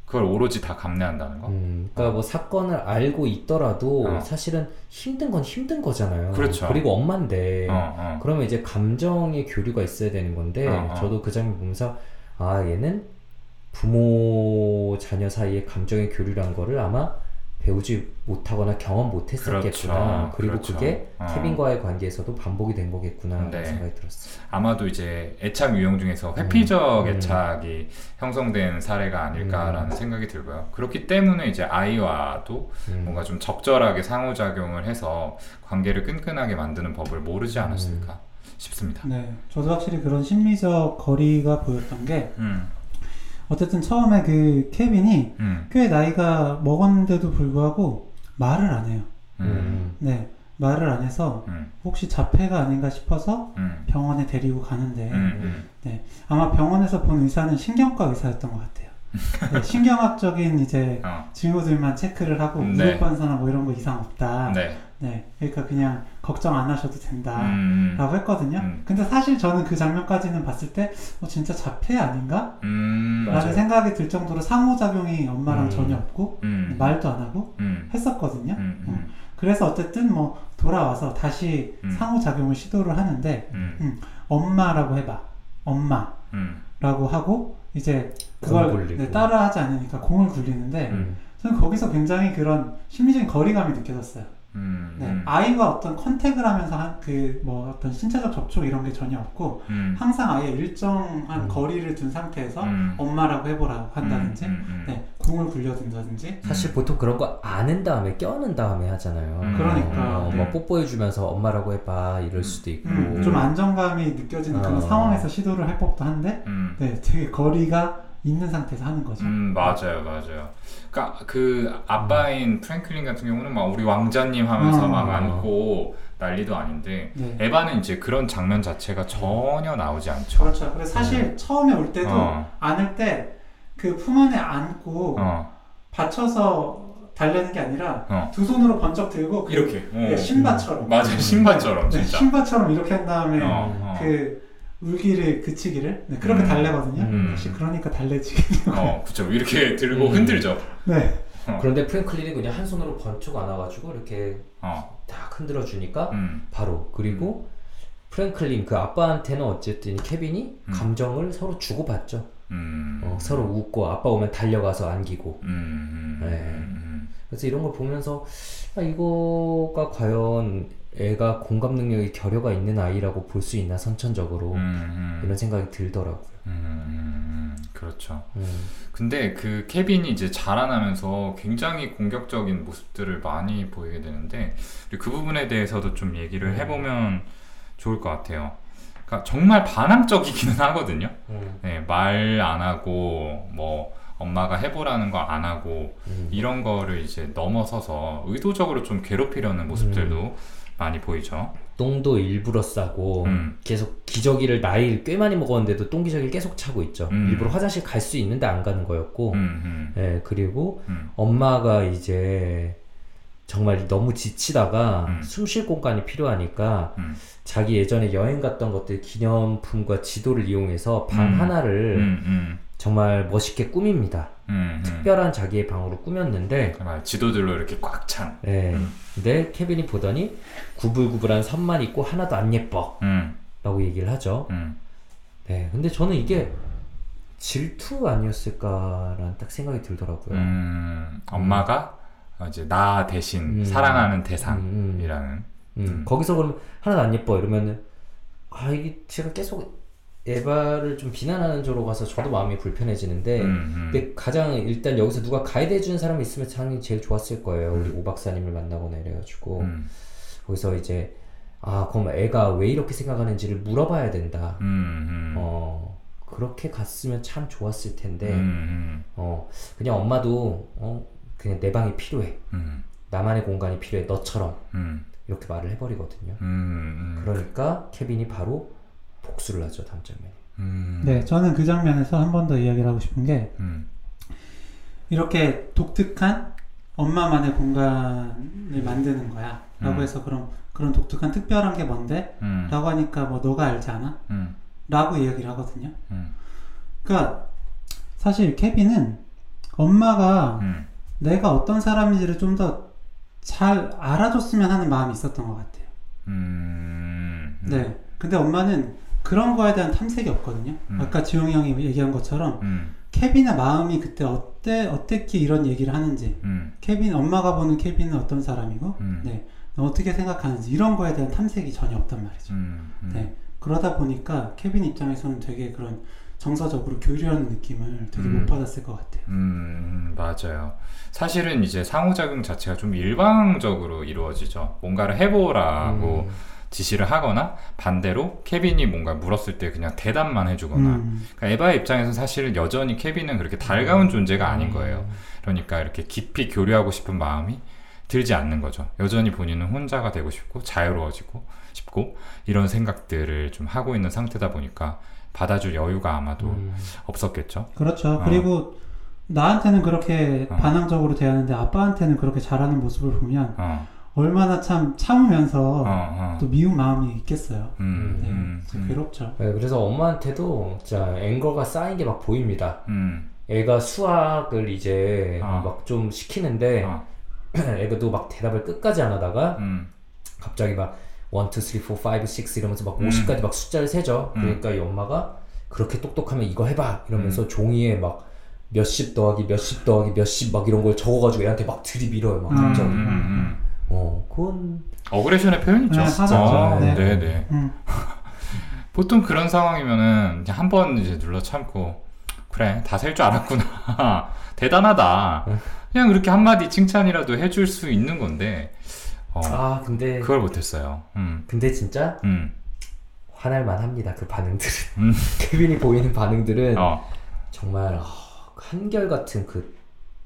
그걸 오로지 다 감내한다는 거 음, 그러니까 뭐 사건을 알고 있더라도 어. 사실은 힘든 건 힘든 거잖아요. 그렇죠. 그리고 엄마인데 어, 어. 그러면 이제 감정의 교류가 있어야 되는 건데 어, 어. 저도 그 장면 보면서 아 얘는 부모 자녀 사이의 감정의 교류란 거를 아마 배우지 못하거나 경험 못했었겠구나. 그렇죠. 그리고 그렇죠. 그게 어. 케빈과의 관계에서도 반복이 된 거겠구나 네. 생각이 들었어요. 아마도 이제 애착 유형 중에서 회피적 음. 애착이 형성된 사례가 아닐까라는 음. 생각이 들고요. 그렇기 때문에 이제 아이와도 음. 뭔가 좀 적절하게 상호작용을 해서 관계를 끈끈하게 만드는 법을 모르지 않았을까 음. 싶습니다. 네, 저도 확실히 그런 심리적 거리가 보였던 게 음, 어쨌든 처음에 그 케빈이 음, 꽤 나이가 먹었는데도 불구하고 말을 안 해요. 음, 음. 네, 말을 안 해서 음, 혹시 자폐가 아닌가 싶어서 음, 병원에 데리고 가는데 음, 음, 아마 병원에서 본 의사는 신경과 의사였던 것 같아요. 네, 신경학적인 이제 어, 징후들만 체크를 하고 네. 무릎 반사나 뭐 이런 거 이상 없다. 네, 네, 그러니까 그냥 걱정 안 하셔도 된다. 음, 라고 했거든요. 음. 근데 사실 저는 그 장면까지는 봤을 때, 어, 진짜 자폐 아닌가? 음, 라는 맞아요. 생각이 들 정도로 상호작용이 엄마랑 음. 전혀 없고, 음, 말도 안 하고 음, 했었거든요. 음, 음, 그래서 어쨌든 뭐, 돌아와서 다시 음. 상호작용을 시도를 하는데, 음, 엄마라고 해봐. 엄마라고 음, 하고, 이제 공 그걸. 네, 따라하지 않으니까 공을 굴리는데, 음. 저는 거기서 굉장히 그런 심리적인 거리감이 느껴졌어요. 음, 네, 음, 아이와 어떤 컨택을 하면서 한그뭐 어떤 신체적 접촉 이런 게 전혀 없고 음, 항상 아예 일정한 음. 거리를 둔 상태에서 음, 엄마라고 해보라고 한다든지 음, 음, 네, 공을 굴려준다든지 사실 보통 그런 거 아는 다음에 껴는 다음에 하잖아요. 음. 그러니까. 어, 네. 뭐 뽀뽀해주면서 엄마라고 해봐 이럴 수도 있고. 음, 좀 안정감이 느껴지는 그런 어. 상황에서 시도를 할 법도 한데 음. 네, 되게 거리가 있는 상태에서 하는 거죠. 음 맞아요 맞아요. 그러니까 그 아빠인 프랭클린 같은 경우는 막 우리 왕자님 하면서 음. 막 안고 난리도 아닌데 네. 에바는 이제 그런 장면 자체가 전혀 나오지 않죠. 그렇죠. 그래서 사실 처음에 올 때도 어. 안을 때 그 품 안에 안고 어, 받쳐서 달래는 게 아니라 어. 두 손으로 번쩍 들고 그 이렇게. 어. 네, 신바처럼 맞아요 신발처럼 네, 진짜. 신바처럼 이렇게 한 다음에 어, 어. 그 울기를 그치기를 네, 그렇게 음. 달래거든요. 음. 역시 그러니까 달래지기. 어, 그쵸. 이렇게 들고 음. 흔들죠. 네. 어. 그런데 프랭클린이 그냥 한 손으로 번쩍 안아가지고 이렇게 어, 딱 흔들어 주니까 음, 바로 그리고 프랭클린 그 아빠한테는 어쨌든 이 케빈이 음. 감정을 서로 주고받죠. 음, 어, 서로 웃고 아빠 오면 달려가서 안기고. 음, 음, 네. 음, 그래서 이런 걸 보면서 아, 이거가 과연 애가 공감 능력이 결여가 있는 아이라고 볼 수 있나 선천적으로 음, 음, 이런 생각이 들더라고요. 음, 음, 그렇죠. 음. 근데 그 케빈이 이제 자라나면서 굉장히 공격적인 모습들을 많이 보이게 되는데 그 부분에 대해서도 좀 얘기를 음. 해보면 좋을 것 같아요. 그러니까 정말 반항적이기는 하거든요. 음. 네, 말 안 하고 뭐 엄마가 해보라는 거 안 하고 음. 이런 거를 이제 넘어서서 의도적으로 좀 괴롭히려는 모습들도 많이 보이죠. 똥도 일부러 싸고 음. 계속 기저귀를 나이 꽤 많이 먹었는데도 똥 기저귀를 계속 차고 있죠. 음. 일부러 화장실 갈 수 있는데 안 가는 거였고, 음, 음, 예, 그리고 음, 엄마가 이제 정말 너무 지치다가 음. 숨쉴 공간이 필요하니까 음. 자기 예전에 여행 갔던 것들 기념품과 지도를 이용해서 방 음. 하나를 음, 음, 음, 멋있게 꾸밉니다. 음. 특별한 자기의 방으로 꾸몄는데 정말 지도들로 이렇게 꽉 찬. 예. 음. 근데 케빈이 보더니 구불구불한 선만 있고 하나도 안 예뻐 음, 라고 얘기를 하죠. 음, 네. 근데 저는 이게 질투 아니었을까라는 딱 생각이 들더라고요. 음. 엄마가 이제 나 대신 음. 사랑하는 음, 대상이라는. 음. 음. 거기서 그럼 하나도 안 예뻐 이러면은 아 이게 제가 계속 에바를 좀 비난하는 쪽으로 가서 저도 마음이 불편해지는데 음, 음. 근데 가장 일단 여기서 누가 가이드 해주는 사람이 있으면 당연히 제일 좋았을 거예요. 우리 오 박사님을 만나거나 이래가지고 음, 거기서 이제 아 그럼 애가 왜 이렇게 생각하는지를 물어봐야 된다. 음, 음. 어 그렇게 갔으면 참 좋았을 텐데 음, 어 그냥 엄마도 어 그냥 내 방이 필요해. 음, 나만의 공간이 필요해. 너처럼 음, 이렇게 말을 해버리거든요. 음, 음, 그러니까 케빈이 바로 복수를 하죠 다음 장면에. 음, 네, 저는 그 장면에서 한 번 더 이야기를 하고 싶은 게 음, 이렇게 독특한 엄마만의 공간을 만드는 거야. 라고 음. 해서 그럼 그런 독특한 특별한 게 뭔데? 음, 라고 하니까 뭐 너가 알지 않아? 음, 라고 이야기를 하거든요. 음, 그러니까 사실 케빈은 엄마가 음, 내가 어떤 사람인지를 좀 더 잘 알아줬으면 하는 마음이 있었던 것 같아요. 음, 음, 네. 근데 엄마는 그런 거에 대한 탐색이 없거든요. 음. 아까 지용이 형이 얘기한 것처럼 음, 케빈의 마음이 그때 어때 어떻게 이런 얘기를 하는지 음, 케빈 엄마가 보는 케빈은 어떤 사람이고 음, 네너 어떻게 생각하는지 이런 거에 대한 탐색이 전혀 없단 말이죠. 음, 음. 네 그러다 보니까 케빈 입장에서는 되게 그런 정서적으로 교류하는 느낌을 되게 음. 못 받았을 것 같아요. 음, 맞아요. 사실은 이제 상호작용 자체가 좀 일방적으로 이루어지죠. 뭔가를 해보라고 음. 지시를 하거나 반대로 케빈이 뭔가 물었을 때 그냥 대답만 해주거나 음, 그러니까 에바의 입장에서 사실 여전히 케빈은 그렇게 달가운 존재가 아닌 거예요. 음. 그러니까 이렇게 깊이 교류하고 싶은 마음이 들지 않는 거죠. 여전히 본인은 혼자가 되고 싶고 자유로워지고 싶고 이런 생각들을 좀 하고 있는 상태다 보니까 받아줄 여유가 아마도 음. 없었겠죠. 그렇죠. 어. 그리고 나한테는 그렇게 어. 반항적으로 대하는데 아빠한테는 그렇게 잘하는 모습을 보면 어, 얼마나 참 참으면서 어, 어. 또 미운 마음이 있겠어요. 음, 네, 음, 음, 괴롭죠. 네, 그래서 엄마한테도 진짜 앵거가 쌓인 게 막 보입니다. 음, 애가 수학을 이제 어. 막좀 시키는데 어, 애가도 막 대답을 끝까지 안 하다가 음, 갑자기 막 1, 2, 3, 4, 5, 6 이러면서 막 음. 50까지 막 숫자를 세죠. 음. 그러니까 이 엄마가 그렇게 똑똑하면 이거 해봐 이러면서 종이에 막 몇십 더하기 몇십 더하기 몇십 막 이런 걸 적어가지고 애한테 막 들이밀어요 막 음. 갑자기. 어 그건 어그레션의 표현이죠. 네, 하죠. 어, 네. 네, 네. 음, 보통 그런 상황이면은 한 번 이제 눌러 참고 그래 다 셀 줄 알았구나 대단하다 그냥 그렇게 한마디 칭찬이라도 해줄 수 있는 건데 어, 아 근데 그걸 못했어요. 음, 근데 진짜 음, 화날만 합니다 그 반응들은 음. 케빈이 보이는 반응들은 어, 정말 아, 한결 같은 그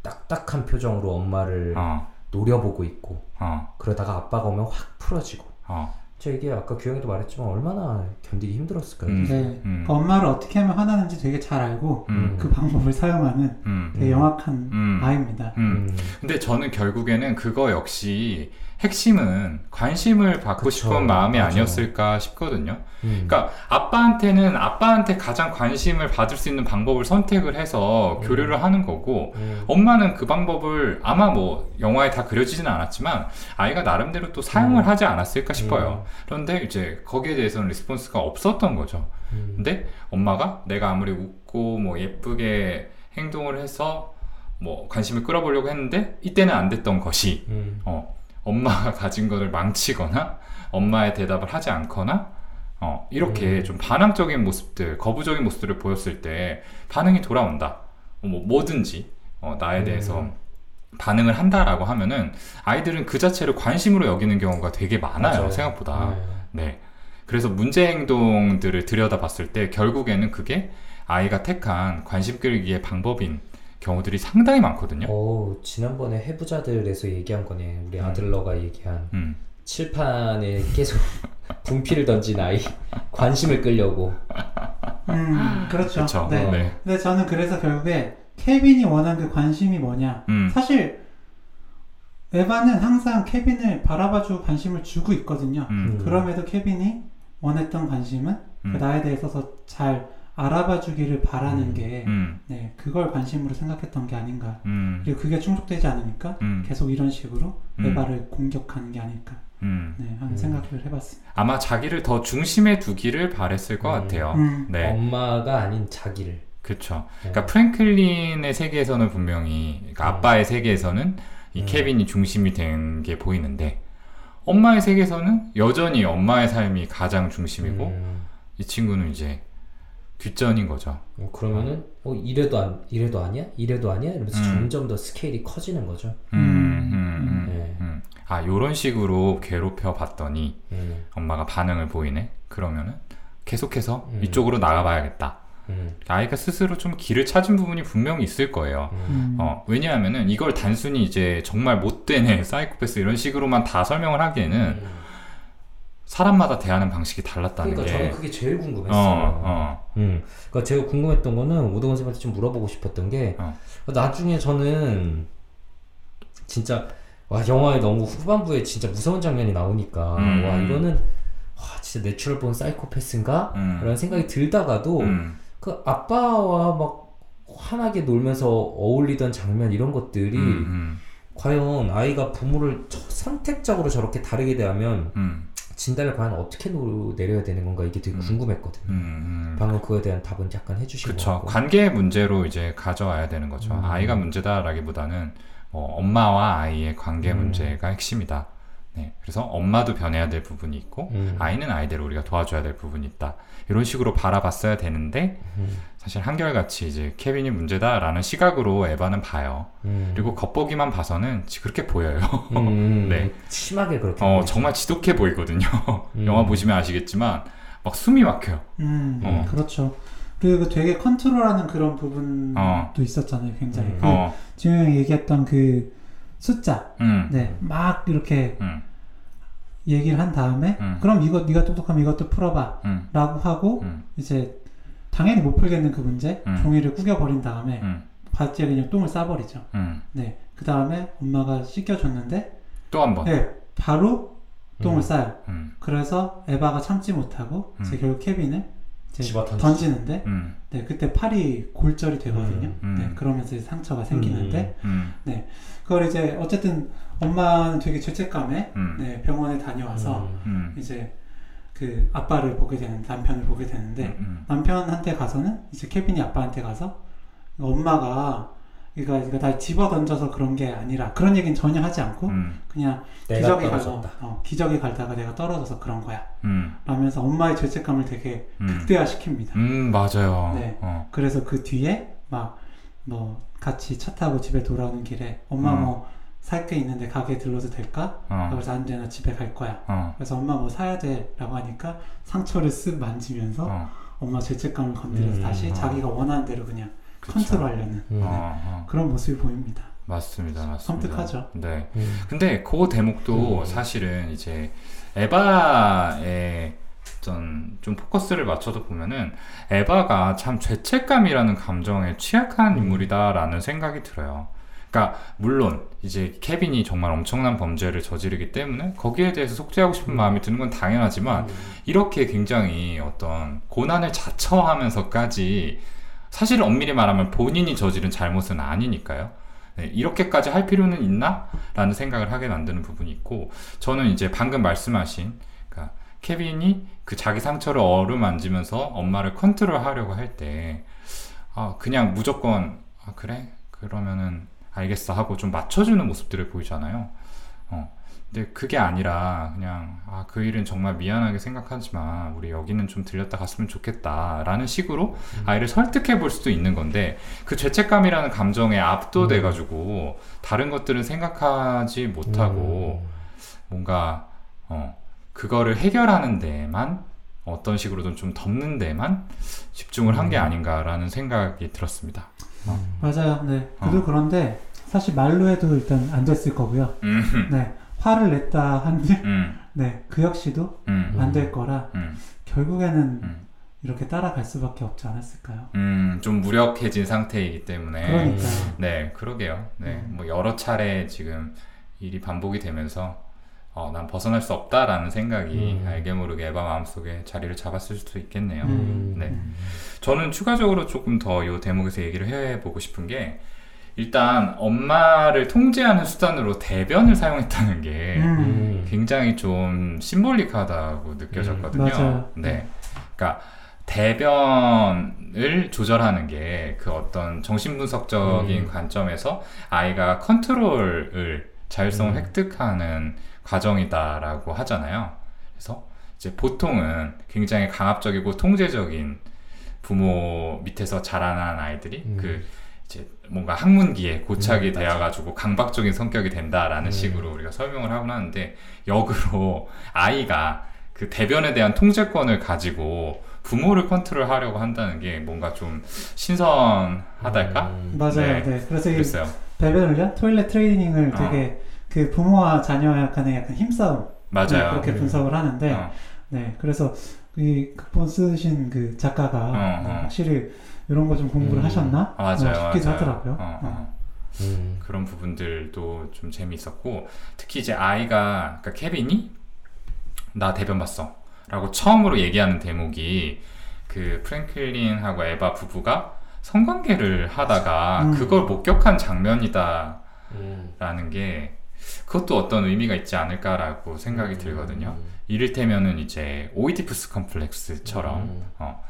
딱딱한 표정으로 엄마를 어, 노려보고 있고 어, 그러다가 아빠가 오면 확 풀어지고 어, 저 이게 아까 규영이도 말했지만 얼마나 견디기 힘들었을까요? 음. 네. 음. 그 엄마를 어떻게 하면 화나는지 되게 잘 알고 음, 그 방법을 사용하는 음, 되게 영악한 음. 아이입니다. 음. 음. 근데 저는 결국에는 그거 역시 핵심은 관심을 받고 그쵸, 싶은 마음이 맞아. 아니었을까 싶거든요. 음. 그러니까 아빠한테는 아빠한테 가장 관심을 받을 수 있는 방법을 선택을 해서 음. 교류를 하는 거고 음. 엄마는 그 방법을 아마 뭐 영화에 다 그려지지는 않았지만 아이가 나름대로 또 사용을 음. 하지 않았을까 싶어요. 그런데 이제 거기에 대해서는 response가 없었던 거죠. 음. 근데 엄마가 내가 아무리 웃고 뭐 예쁘게 행동을 해서 뭐 관심을 끌어보려고 했는데 이때는 안 됐던 것이 음. 어, 엄마가 가진 거를 망치거나 엄마의 대답을 하지 않거나 어, 이렇게 음. 좀 반항적인 모습들, 거부적인 모습들을 보였을 때 반응이 돌아온다. 어, 뭐 뭐든지 어, 나에 음. 대해서 반응을 한다라고 하면은 아이들은 그 자체를 관심으로 여기는 경우가 되게 많아요 맞아요. 생각보다. 네. 네. 그래서 문제 행동들을 들여다봤을 때 결국에는 그게 아이가 택한 관심 끌기의 방법인 경우들이 상당히 많거든요. 어 지난번에 해부자들에서 얘기한 거네. 우리 음. 아들러가 얘기한 음. 칠판에 계속 분필을 던진 아이 관심을 끌려고. 음, 그렇죠. 그렇죠. 네. 네. 근데 저는 그래서 결국에 케빈이 원한 그 관심이 뭐냐? 음. 사실 에바는 항상 케빈을 바라봐주고 관심을 주고 있거든요. 음. 음. 그럼에도 케빈이 원했던 관심은 음. 그 나에 대해서 잘 알아봐 주기를 바라는 음. 게 음. 네, 그걸 관심으로 생각했던 게 아닌가. 음. 그리고 그게 충족되지 않으니까 음. 계속 이런 식으로 음. 에바를 공격하는 게 아닐까. 음. 네, 음. 생각을 해봤습니다. 아마 자기를 더 중심에 두기를 바랬을 것 음. 같아요. 음. 네, 엄마가 아닌 자기를. 그렇죠. 네. 그러니까 프랭클린의 세계에서는 분명히 그러니까 음. 아빠의 세계에서는 이 음. 케빈이 중심이 된 게 보이는데 엄마의 세계에서는 여전히 엄마의 삶이 가장 중심이고 음. 이 친구는 이제 뒷전인 거죠. 어, 그러면은 어 이래도 안 이래도 아니야? 이래도 아니야? 이러면서 음. 점점 더 스케일이 커지는 거죠. 음, 음, 음. 음, 네. 음. 아 요런 식으로 괴롭혀 봤더니 음. 엄마가 반응을 보이네. 그러면은 계속해서 음. 이쪽으로 나가봐야겠다. 음. 아이가 스스로 좀 길을 찾은 부분이 분명히 있을 거예요. 음. 음. 어, 왜냐하면은 이걸 단순히 이제 정말 못된 애, 사이코패스 이런 식으로만 다 설명을 하기에는 음. 사람마다 대하는 방식이 달랐다는 그러니까 게. 저는 그게 제일 어, 궁금했어요. 어, 음. 그러니까 제가 궁금했던 거는 오동원 선생님한테 좀 물어보고 싶었던 게 어. 나중에 저는 진짜 와 영화의 너무 후반부에 진짜 무서운 장면이 나오니까 음. 와 이거는 와 진짜 natural born 사이코패스인가? 음. 라는 생각이 들다가도 음, 그 아빠와 막 환하게 놀면서 어울리던 장면 이런 것들이 음, 음, 과연 아이가 부모를 저- 선택적으로 저렇게 다르게 대하면 음, 진단을 과연 어떻게 노- 내려야 되는 건가 이게 되게 음. 궁금했거든요. 음, 음. 방금 그거에 대한 답은 약간 해주신 것 그쵸. 관계의 문제로 이제 가져와야 되는 거죠. 음. 아이가 문제다라기보다는 뭐 엄마와 아이의 관계 음. 문제가 핵심이다. 네. 그래서 엄마도 변해야 될 부분이 있고 음. 아이는 아이대로 우리가 도와줘야 될 부분이 있다. 이런 식으로 바라봤어야 되는데 음. 사실 한결같이 이제 케빈이 문제다라는 시각으로 에바는 봐요. 음. 그리고 겉보기만 봐서는 지- 그렇게 보여요. 음, 네. 심하게 그렇게. 어, 보이죠. 정말 지독해 보이거든요. 음. 영화 보시면 아시겠지만 막 숨이 막혀요. 음, 어. 그렇죠. 그리고 되게 컨트롤하는 그런 부분도 어. 있었잖아요, 굉장히. 음. 그 어, 지금 형이 얘기했던 그 숫자, 음, 네, 막 이렇게 음, 얘기를 한 다음에, 음. 그럼 이거 네가 똑똑하면 이것도 풀어봐, 음, 라고 하고 음, 이제 당연히 못 풀겠는 그 문제 음. 종이를 구겨버린 다음에 음, 바지에 그냥 똥을 싸버리죠. 음. 네, 그 다음에 엄마가 씻겨줬는데, 또 한 번. 네, 바로 똥을 음. 싸요. 음, 그래서 에바가 참지 못하고 음. 이제 결국 케빈을. 던지는데, 음, 네, 그때 팔이 골절이 되거든요. 네, 그러면서 이제 상처가 생기는데, 음, 그걸 이제 어쨌든 엄마는 되게 죄책감에 음, 네, 병원에 다녀와서 음. 음, 이제 그 아빠를 보게 되는 남편을 보게 되는데 음, 남편한테 가서는 이제 케빈이 아빠한테 가서 엄마가 그러니까 이거 날 집어 던져서 그런 게 아니라 그런 얘기는 전혀 하지 않고 음, 그냥 기저귀 떨어졌다. 갈다 어, 기저귀 갈다가 내가 떨어져서 그런 거야 음, 라면서 엄마의 죄책감을 되게 음. 극대화시킵니다 음, 맞아요. 네. 어, 그래서 그 뒤에 막 뭐 같이 차 타고 집에 돌아오는 길에 엄마 음. 뭐 살 게 있는데 가게 들러도 될까? 어, 그래서 안 돼, 나 집에 갈 거야. 어, 그래서 엄마 뭐 사야 돼 라고 하니까 상처를 쓱 만지면서 어, 엄마 죄책감을 건드려서 음, 다시 어. 자기가 원하는 대로 그냥 그쵸. 컨트롤하려는 음. 어, 어, 그런 모습이 보입니다. 맞습니다, 맞습니다. 섬뜩하죠. 네. 음. 근데 그 대목도 음. 사실은 이제 에바의 어떤 좀 포커스를 맞춰서 보면은 에바가 참 죄책감이라는 감정에 취약한 음. 인물이다라는 생각이 들어요. 그러니까 물론 이제 케빈이 정말 엄청난 범죄를 저지르기 때문에 거기에 대해서 속죄하고 싶은 음. 마음이 드는 건 당연하지만 이렇게 굉장히 어떤 고난을 자처하면서까지 사실 엄밀히 말하면 본인이 저지른 잘못은 아니니까요. 네, 이렇게까지 할 필요는 있나? 라는 생각을 하게 만드는 부분이 있고 저는 이제 방금 말씀하신 그러니까 케빈이 그 자기 상처를 어루만지면서 엄마를 컨트롤 하려고 할 때 아, 그냥 무조건 아, 그래? 그러면은 알겠어 하고 좀 맞춰주는 모습들을 보이잖아요. 어. 근데 그게 아니라 그냥 아, 그 일은 정말 미안하게 생각하지만 우리 여기는 좀 들렸다 갔으면 좋겠다라는 식으로 아이를 설득해 볼 수도 있는 건데 그 죄책감이라는 감정에 압도돼 가지고 다른 것들은 생각하지 못하고 음. 뭔가 어 그거를 해결하는 데만 어떤 식으로든 좀 덮는 데만 집중을 한게 음. 아닌가라는 생각이 들었습니다. 맞아요. 네. 그도 어. 그런데 사실 말로 해도 일단 안 됐을 거고요. 음, 네. 화를 냈다 한들 음, 네. 그 역시도 음, 안될 거라 음, 결국에는 음. 이렇게 따라갈 수밖에 없지 않았을까요? 음, 좀 무력해진 상태이기 때문에 그러니까요. 네, 그러게요. 네, 음. 뭐 여러 차례 지금 일이 반복이 되면서 어, 난 벗어날 수 없다라는 생각이 음. 알게 모르게 에바 마음속에 자리를 잡았을 수도 있겠네요. 음. 네. 저는 추가적으로 조금 더 이 대목에서 얘기를 해보고 싶은 게 일단 엄마를 통제하는 수단으로 대변을 사용했다는 게 음. 음. 굉장히 좀 심볼릭하다고 느껴졌거든요. 맞아요. 네. 그러니까 대변을 조절하는 게 그 어떤 정신분석적인 음. 관점에서 아이가 컨트롤을 자율성을 음. 획득하는 과정이다라고 하잖아요. 그래서 이제 보통은 굉장히 강압적이고 통제적인 부모 밑에서 자라난 아이들이 음. 그 이제 뭔가 학문기에 고착이 음. 되어가지고 강박적인 성격이 된다라는 음. 식으로 우리가 설명을 하곤 하는데 역으로 아이가 그 대변에 대한 통제권을 가지고 부모를 컨트롤하려고 한다는 게 뭔가 좀 신선하달까? 음. 맞아요. 네. 네. 그래서 이 글쎄요. 배변 토일렛 트레이닝을 어. 되게 그 부모와 자녀 간의 약간 힘싸움 맞아요. 그렇게 음. 분석을 하는데 어, 네 그래서 이 극본 쓰신 그 작가가 어, 네, 어. 확실히 이런 거 좀 공부를 음. 하셨나 아, 맞아요. 어, 싶기도 맞아요. 하더라고요. 어, 어. 어. 음. 그런 부분들도 좀 재미있었고 특히 이제 아이가 그러니까 케빈이 나 대변 봤어 라고 처음으로 얘기하는 대목이 그 프랭클린하고 에바 부부가 성관계를 하다가 음. 그걸 목격한 장면이다라는 음. 게 그것도 어떤 의미가 있지 않을까라고 생각이 들거든요. 이를테면은 이제 오이디푸스 컴플렉스처럼 음. 어,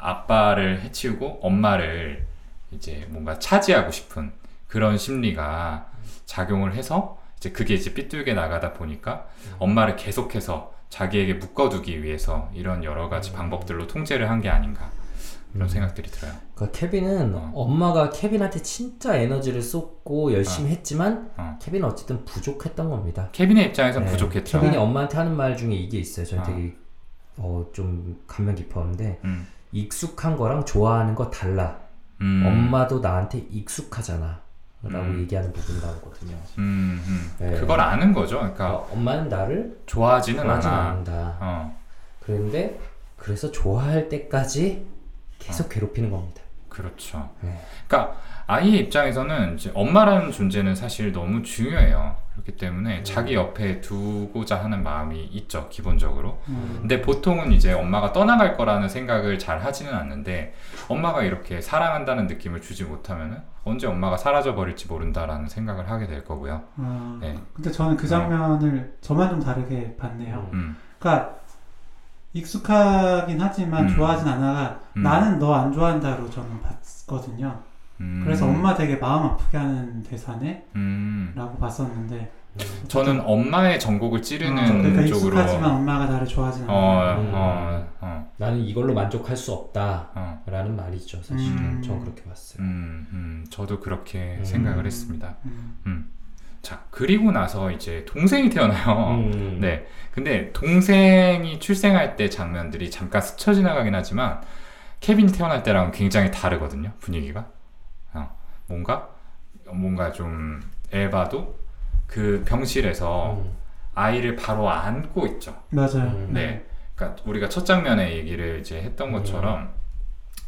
아빠를 해치우고 엄마를 이제 뭔가 차지하고 싶은 그런 심리가 작용을 해서 이제 그게 이제 삐뚤게 나가다 보니까 음. 엄마를 계속해서 자기에게 묶어두기 위해서 이런 여러 가지 음. 방법들로 통제를 한 게 아닌가 그런 음. 생각들이 들어요. 그러니까 케빈은 어. 엄마가 케빈한테 진짜 에너지를 쏟고 열심히 했지만 어. 케빈은 어쨌든 부족했던 겁니다. 케빈의 입장에선 네, 부족했죠. 케빈이 엄마한테 하는 말 중에 이게 있어요. 저는 어. 되게 어, 좀 감명 깊었는데 음, 익숙한 거랑 좋아하는 거 달라. 음, 엄마도 나한테 익숙하잖아. 라고 음. 얘기하는 부분이 나오거든요. 음, 음. 네. 그걸 아는 거죠. 그러니까 어, 엄마는 나를 좋아하지는 좋아하진 않아. 어, 그런데 그래서 좋아할 때까지 계속 괴롭히는 겁니다. 그렇죠. 네. 그러니까 아이의 입장에서는 이제 엄마라는 존재는 사실 너무 중요해요. 그렇기 때문에 음. 자기 옆에 두고자 하는 마음이 있죠, 기본적으로. 음. 근데 보통은 이제 엄마가 떠나갈 거라는 생각을 잘 하지는 않는데 엄마가 이렇게 사랑한다는 느낌을 주지 못하면은 언제 엄마가 사라져 버릴지 모른다라는 생각을 하게 될 거고요. 아, 네. 근데 저는 그 장면을 저만 좀 다르게 봤네요. 음, 그러니까 익숙하긴 하지만 음. 좋아하진 않아가 음. 나는 너 안 좋아한다로 저는 봤거든요. 음, 그래서 엄마 되게 마음 아프게 하는 대사네? 음, 라고 봤었는데 저는 엄마의 전곡을 찌르는 어, 그러니까 쪽으로. 익숙하지만 엄마가 나를 좋아하진 않아. 어, 음. 어, 어, 나는 이걸로 만족할 수 없다. 어. 라는 말이죠, 사실. 음. 전 그렇게 봤어요. 음, 음, 저도 그렇게 음. 생각을 했습니다. 음. 음. 자, 그리고 나서 이제 동생이 태어나요. 음. 네. 근데 동생이 출생할 때 장면들이 잠깐 스쳐 지나가긴 하지만 케빈이 태어날 때랑은 굉장히 다르거든요. 분위기가. 어, 뭔가 뭔가 좀 에바도 그 병실에서 음. 아이를 바로 안고 있죠. 맞아요. 음. 네. 그러니까 우리가 첫 장면에 얘기를 이제 했던 것처럼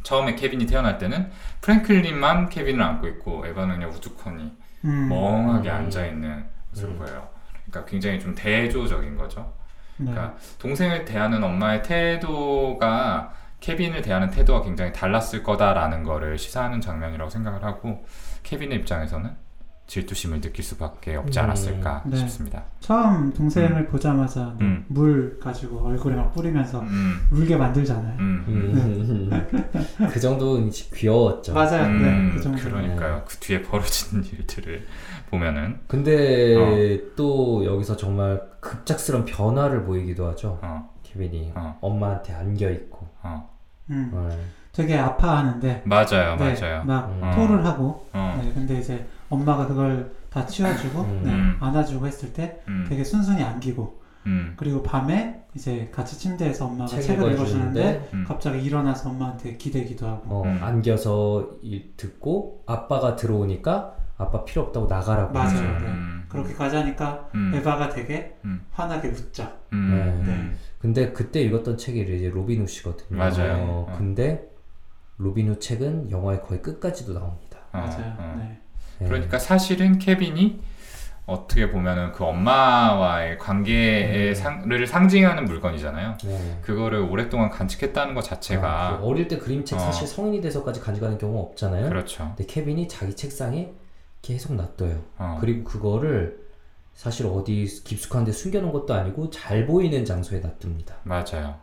처음에 케빈이 태어날 때는 프랭클린만 케빈을 안고 있고 에바는 그냥 우두커니 음. 멍하게 음. 앉아 있는 모습을 음. 보여요. 그러니까 굉장히 좀 대조적인 거죠. 네. 그러니까 동생을 대하는 엄마의 태도가 케빈을 대하는 태도가 굉장히 달랐을 거다라는 거를 시사하는 장면이라고 생각을 하고 케빈의 입장에서는 질투심을 느낄 수밖에 없지 음. 않았을까 네. 싶습니다. 처음 동생을 보자마자 네, 음. 물 가지고 얼굴에 막 뿌리면서 음, 울게 만들잖아요. 음, 음. 그 정도는 귀여웠죠. 맞아요. 음, 네, 그 정도. 그러니까요. 그 뒤에 벌어지는 일들을 보면은 근데 어. 또 여기서 정말 급작스러운 변화를 보이기도 하죠. 어, 케빈이 어. 엄마한테 안겨 있고. 어. 음. 네. 되게 아파하는데 맞아요, 네, 맞아요. 막 음. 토를 하고 어, 네, 근데 이제 엄마가 그걸 다 치워주고 음. 네, 음. 안아주고 했을 때 음, 되게 순순히 안기고 음, 그리고 밤에 이제 같이 침대에서 엄마가 책 책을 읽어주는데 음. 갑자기 일어나서 엄마한테 기대기도 하고 어, 음. 안겨서 이- 듣고 아빠가 들어오니까 아빠 필요 없다고 나가라고 맞아요. 하죠. 네. 음, 음, 에바가 되게 음. 환하게 웃죠. 음, 네. 음. 근데 그때 읽었던 책이 이제 로빈 후드거든요. 맞아요. 어, 어. 근데 로빈 후드 책은 영화의 거의 끝까지도 나옵니다. 어, 맞아요. 어. 네. 네. 그러니까 사실은 케빈이 어떻게 보면은 그 엄마와의 관계의 음. 상를 상징하는 물건이잖아요. 네. 그거를 오랫동안 간직했다는 것 자체가 아, 그 어릴 때 그림책 어. 사실 성인이 돼서까지 가져가는 경우 없잖아요. 그렇죠. 근데 케빈이 자기 책상에 계속 놔둬요. 어. 그리고 그거를 사실 어디 깊숙한 데 숨겨놓은 것도 아니고 잘 보이는 장소에 놔둡니다. 맞아요.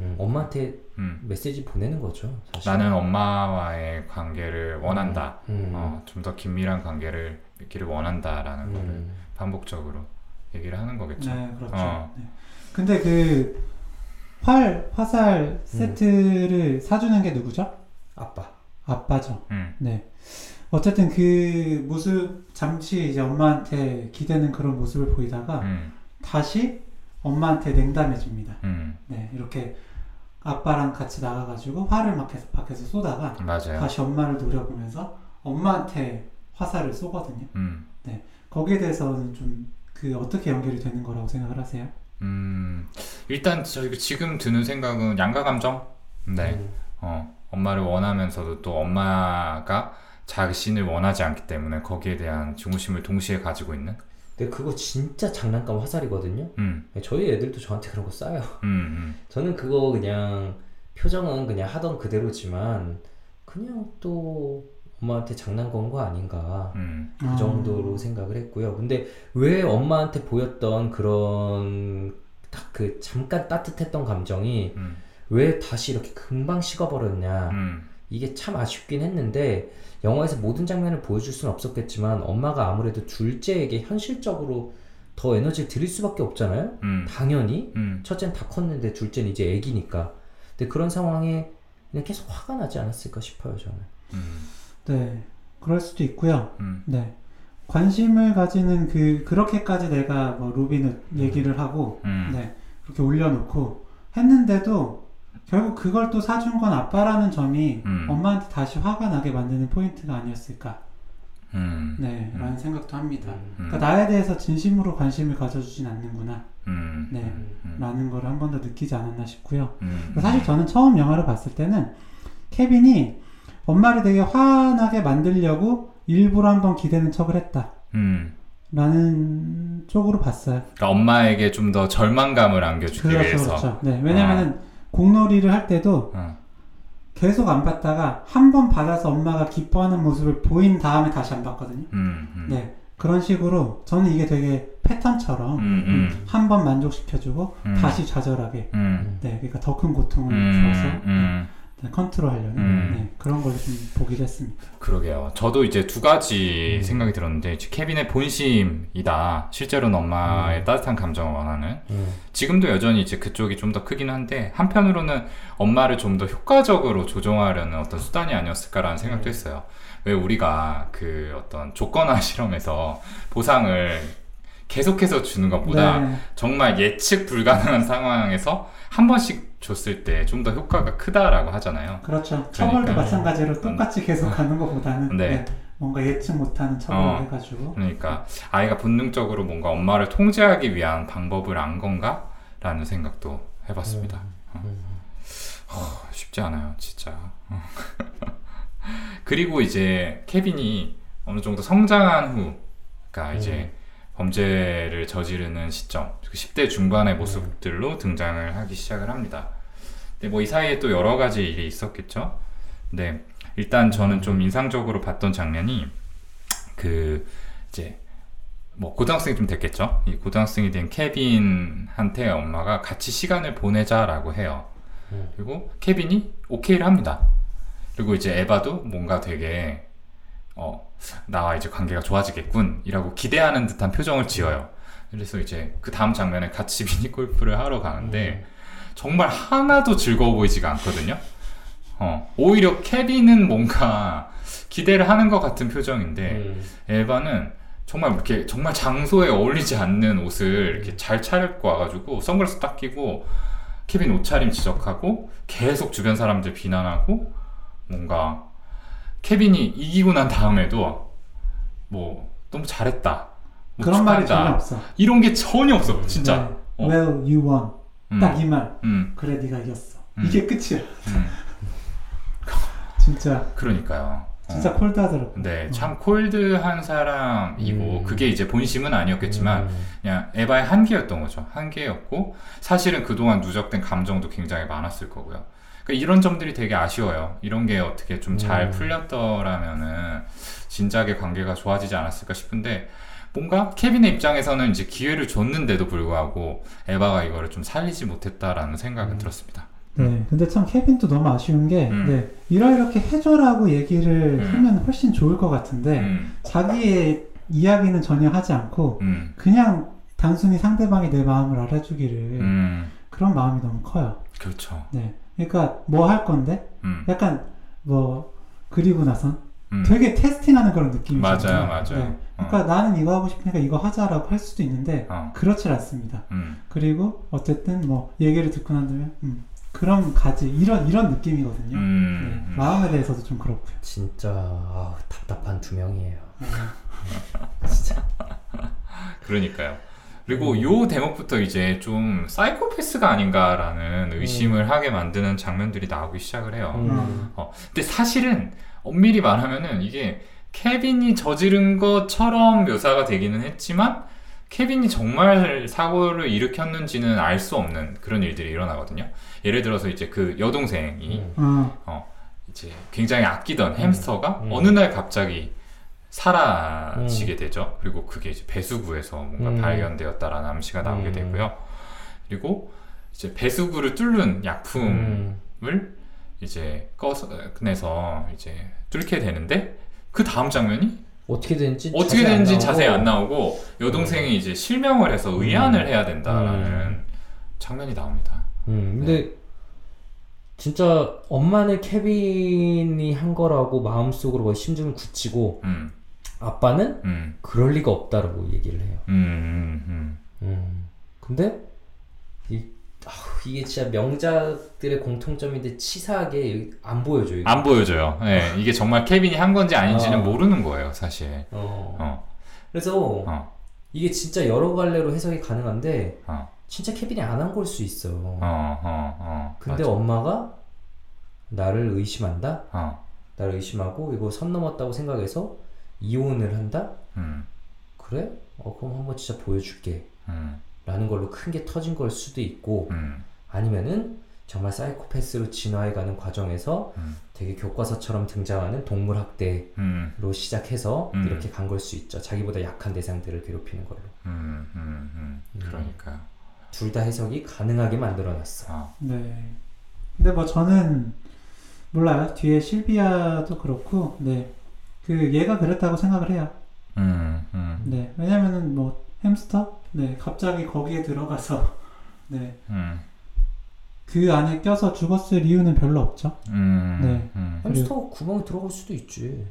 음, 엄마한테 음. 메시지 보내는 거죠. 사실. 나는 엄마와의 관계를 원한다. 음. 어, 좀 더 긴밀한 관계를 맺기를 원한다라는 거를 음. 반복적으로 얘기를 하는 거겠죠. 네, 그렇죠. 어. 네. 근데 그 활, 화살 세트를 사주는 게 누구죠? 아빠. 아빠죠. 음. 네. 어쨌든 그 모습, 잠시 이제 엄마한테 기대는 그런 모습을 보이다가 음. 다시 엄마한테 냉담해집니다. 음. 네, 이렇게 아빠랑 같이 나가가지고 화를 막 계속 밖에서 쏘다가 맞아요. 다시 엄마를 노려보면서 엄마한테 화살을 쏘거든요. 음. 거기에 대해서는 좀 그 어떻게 연결이 되는 거라고 생각을 하세요? 음. 일단 저희 지금 드는 생각은 양가 감정. 네. 음. 어, 엄마를 원하면서도 또 엄마가 자신을 원하지 않기 때문에 거기에 대한 증오심을 동시에 가지고 있는. 근데 그거 진짜 장난감 화살이거든요. 음. 저희 애들도 저한테 그런 거 쏴요. 음. 음. 저는 그거 그냥 표정은 그냥 하던 그대로지만 그냥 또 엄마한테 장난 건 거 아닌가 음. 그 정도로 생각을 했고요. 근데 왜 엄마한테 보였던 그런 딱 그 잠깐 따뜻했던 감정이 음. 왜 다시 이렇게 금방 식어버렸냐 음. 이게 참 아쉽긴 했는데 영화에서 모든 장면을 보여줄 수는 없었겠지만 엄마가 아무래도 둘째에게 현실적으로 더 에너지를 드릴 수밖에 없잖아요. 음. 당연히 음. 첫째는 다 컸는데 둘째는 이제 애기니까. 근데 그런 상황에 그냥 계속 화가 나지 않았을까 싶어요 저는. 음. 네, 그럴 수도 있고요. 음. 네. 관심을 가지는 그 그렇게까지 내가 뭐 로빈을 얘기를 하고 음. 네 그렇게 올려놓고 했는데도 결국 그걸 또 사준 건 아빠라는 점이 음. 엄마한테 다시 화가 나게 만드는 포인트가 아니었을까 음. 네 음. 라는 생각도 합니다 음. 그러니까 나에 대해서 진심으로 관심을 가져주진 않는구나 음. 네 음. 라는 걸 한 번 더 느끼지 않았나 싶고요 음. 사실 저는 처음 영화를 봤을 때는 케빈이 엄마를 되게 화나게 만들려고 일부러 한번 기대는 척을 했다 음. 라는 쪽으로 봤어요 그러니까 엄마에게 좀 더 절망감을 안겨주기 그렇죠 위해서. 그렇죠 네 왜냐면은 공놀이를 할 때도 어. 계속 안 봤다가 한 번 받아서 엄마가 기뻐하는 모습을 보인 다음에 다시 안 봤거든요. 음. 음. 네. 그런 식으로 저는 이게 되게 패턴처럼 음. 음. 한번 만족시켜주고 음. 다시 좌절하게 음. 네, 그러니까 더 큰 고통을 음. 주어서 음. 네, 컨트롤하려는 음. 네, 그런 걸 좀 보기도 했습니다. 그러게요. 저도 이제 두 가지 음. 생각이 들었는데 케빈의 본심이다. 실제로는 엄마의 음. 따뜻한 감정을 원하는. 음. 지금도 여전히 이제 그쪽이 좀 더 크긴 한데 한편으로는 엄마를 좀 더 효과적으로 조종하려는 어떤 수단이 아니었을까라는 생각도 음. 했어요. 왜 우리가 그 어떤 조건화 실험에서 보상을 계속해서 주는 것보다 네. 정말 예측 불가능한 상황에서 한 번씩 줬을 때 좀 더 효과가 크다라고 하잖아요. 그렇죠. 처벌도 그러니까요. 마찬가지로 똑같이 계속 가는 것보다는 네. 네, 뭔가 예측 못하는 처벌을 어. 해가지고 그러니까 아이가 본능적으로 뭔가 엄마를 통제하기 위한 방법을 안 건가? 라는 생각도 해봤습니다. 어. 어, 쉽지 않아요, 진짜. 어. 그리고 이제 케빈이 어느 정도 성장한 후, 그러니까 이제 범죄를 저지르는 시점, 그 10대 중반의 모습들로 등장을 하기 시작을 합니다. 근데 뭐 이 사이에 또 여러 가지 일이 있었겠죠. 근데 일단 저는 좀 인상적으로 봤던 장면이 그 이제 뭐 고등학생이 좀 됐겠죠. 이 고등학생이 된 케빈한테 엄마가 같이 시간을 보내자라고 해요. 음. 그리고 케빈이 오케이를 합니다. 그리고 이제 에바도 뭔가 되게 어 나와 이제 관계가 좋아지겠군이라고 기대하는 듯한 표정을 지어요. 그래서 이제 그 다음 장면에 같이 미니 골프를 하러 가는데 정말 하나도 즐거워 보이지가 않거든요. 어 오히려 케빈은 뭔가 기대를 하는 것 같은 표정인데 음. 에바는 정말 이렇게 정말 장소에 어울리지 않는 옷을 이렇게 잘 차려입고 와가지고 선글라스 딱 끼고 케빈 옷차림 지적하고 계속 주변 사람들 비난하고 뭔가 케빈이 이기고 난 다음에도 뭐 너무 잘했다 뭐 그런 말이. 전혀 없어. 이런 게 전혀 없어 진짜 네. 어. Well, you won. 음, 딱이 말. 음, 그래, 네가 이겼어. 음. 이게 끝이야. 음. 진짜. 그러니까요 어. 진짜 콜드하더라고요. 네, 어. 참 콜드한 사람이고 음. 그게 이제 본심은 아니었겠지만 음. 그냥 에바의 한계였던 거죠. 한계였고 사실은 그동안 누적된 감정도 굉장히 많았을 거고요. 그러니까 이런 점들이 되게 아쉬워요. 이런 게 어떻게 좀잘 음. 풀렸더라면은 진작에 관계가 좋아지지 않았을까 싶은데 뭔가 케빈의 입장에서는 이제 기회를 줬는데도 불구하고 에바가 이거를 좀 살리지 못했다라는 생각은 음. 들었습니다. 네, 근데 참 케빈도 너무 아쉬운 게, 음. 네, 이러이렇게 해줘라고 얘기를 음. 하면 훨씬 좋을 것 같은데, 음, 자기의 이야기는 전혀 하지 않고, 음, 그냥 단순히 상대방이 내 마음을 알아주기를, 음, 그런 마음이 너무 커요. 그렇죠. 네. 그러니까 뭐 할 건데, 음, 약간 뭐, 그리고 나선 음. 되게 테스팅하는 그런 느낌이 맞아요, 있잖아요. 맞아요. 네. 어, 그러니까 나는 이거 하고 싶으니까 이거 하자라고 할 수도 있는데, 어, 그렇지 않습니다. 음, 그리고 어쨌든 뭐 얘기를 듣고 난 다음에 음, 그럼 가지 이런 이런 느낌이거든요. 음, 네, 마음에 대해서도 좀 그렇고요. 진짜 아우, 답답한 두 명이에요. 네. 그러니까요. 그리고 음. 요 대목부터 이제 좀 사이코패스가 아닌가라는 의심을 하게 만드는 장면들이 나오기 시작을 해요. 음. 근데 사실은 엄밀히 말하면은 이게 케빈이 저지른 것처럼 묘사가 되기는 했지만 케빈이 정말 사고를 일으켰는지는 알 수 없는 그런 일들이 일어나거든요. 예를 들어서 이제 그 여동생이 음. 어, 이제 굉장히 아끼던 햄스터가 음. 어느 날 갑자기 사라지게 되죠. 그리고 그게 이제 배수구에서 뭔가 음. 발견되었다라는 암시가 나오게 음. 되고요. 그리고 이제 배수구를 뚫는 약품을 음. 이제 꺼내서 이제 뚫게 되는데 그 다음 장면이 어떻게 되는지 어떻게 자세히 안 되는지 나오고. 자세히 안 나오고 여동생이 이제 실명을 해서 음. 의안을 해야 된다라는 음. 장면이 나옵니다. 음, 근데 진짜 엄마는 케빈이 한 거라고 마음속으로 심증을 굳히고 음, 아빠는 음, 그럴 리가 없다라고 얘기를 해요. 음, 음, 음. 근데 이 아우, 이게 진짜 명작들의 공통점인데 치사하게 안 보여줘요. 이게. 안 보여줘요. 네, 이게 정말 케빈이 한 건지 아닌지는 어. 모르는 거예요, 사실. 어. 어, 그래서 어, 이게 진짜 여러 갈래로 해석이 가능한데 어, 진짜 케빈이 안 한 걸 수 있어. 어, 어, 어. 근데 맞아. 엄마가 나를 의심한다. 어, 나를 의심하고 이거 선 넘었다고 생각해서 이혼을 한다. 음, 그래? 어 그럼 한번 진짜 보여줄게. 음, 라는 걸로 큰 게 터진 걸 수도 있고 음, 아니면은 정말 사이코패스로 진화해가는 과정에서 음, 되게 교과서처럼 등장하는 동물 학대로 음, 시작해서 음. 이렇게 간 걸 수 있죠. 자기보다 약한 대상들을 괴롭히는 걸로. 음, 음, 음. 그러니까요. 둘다 해석이 가능하게 만들어놨어. 어, 네. 근데 뭐 저는 몰라요. 뒤에 실비아도 그렇고, 네. 그 얘가 그랬다고 생각을 해요. 음, 음, 네. 왜냐면은 뭐 햄스터, 네. 갑자기 거기에 들어가서, 네. 음, 그 안에 껴서 죽었을 이유는 별로 없죠. 음, 네. 음. 햄스터 구멍에 들어갈 수도 있지.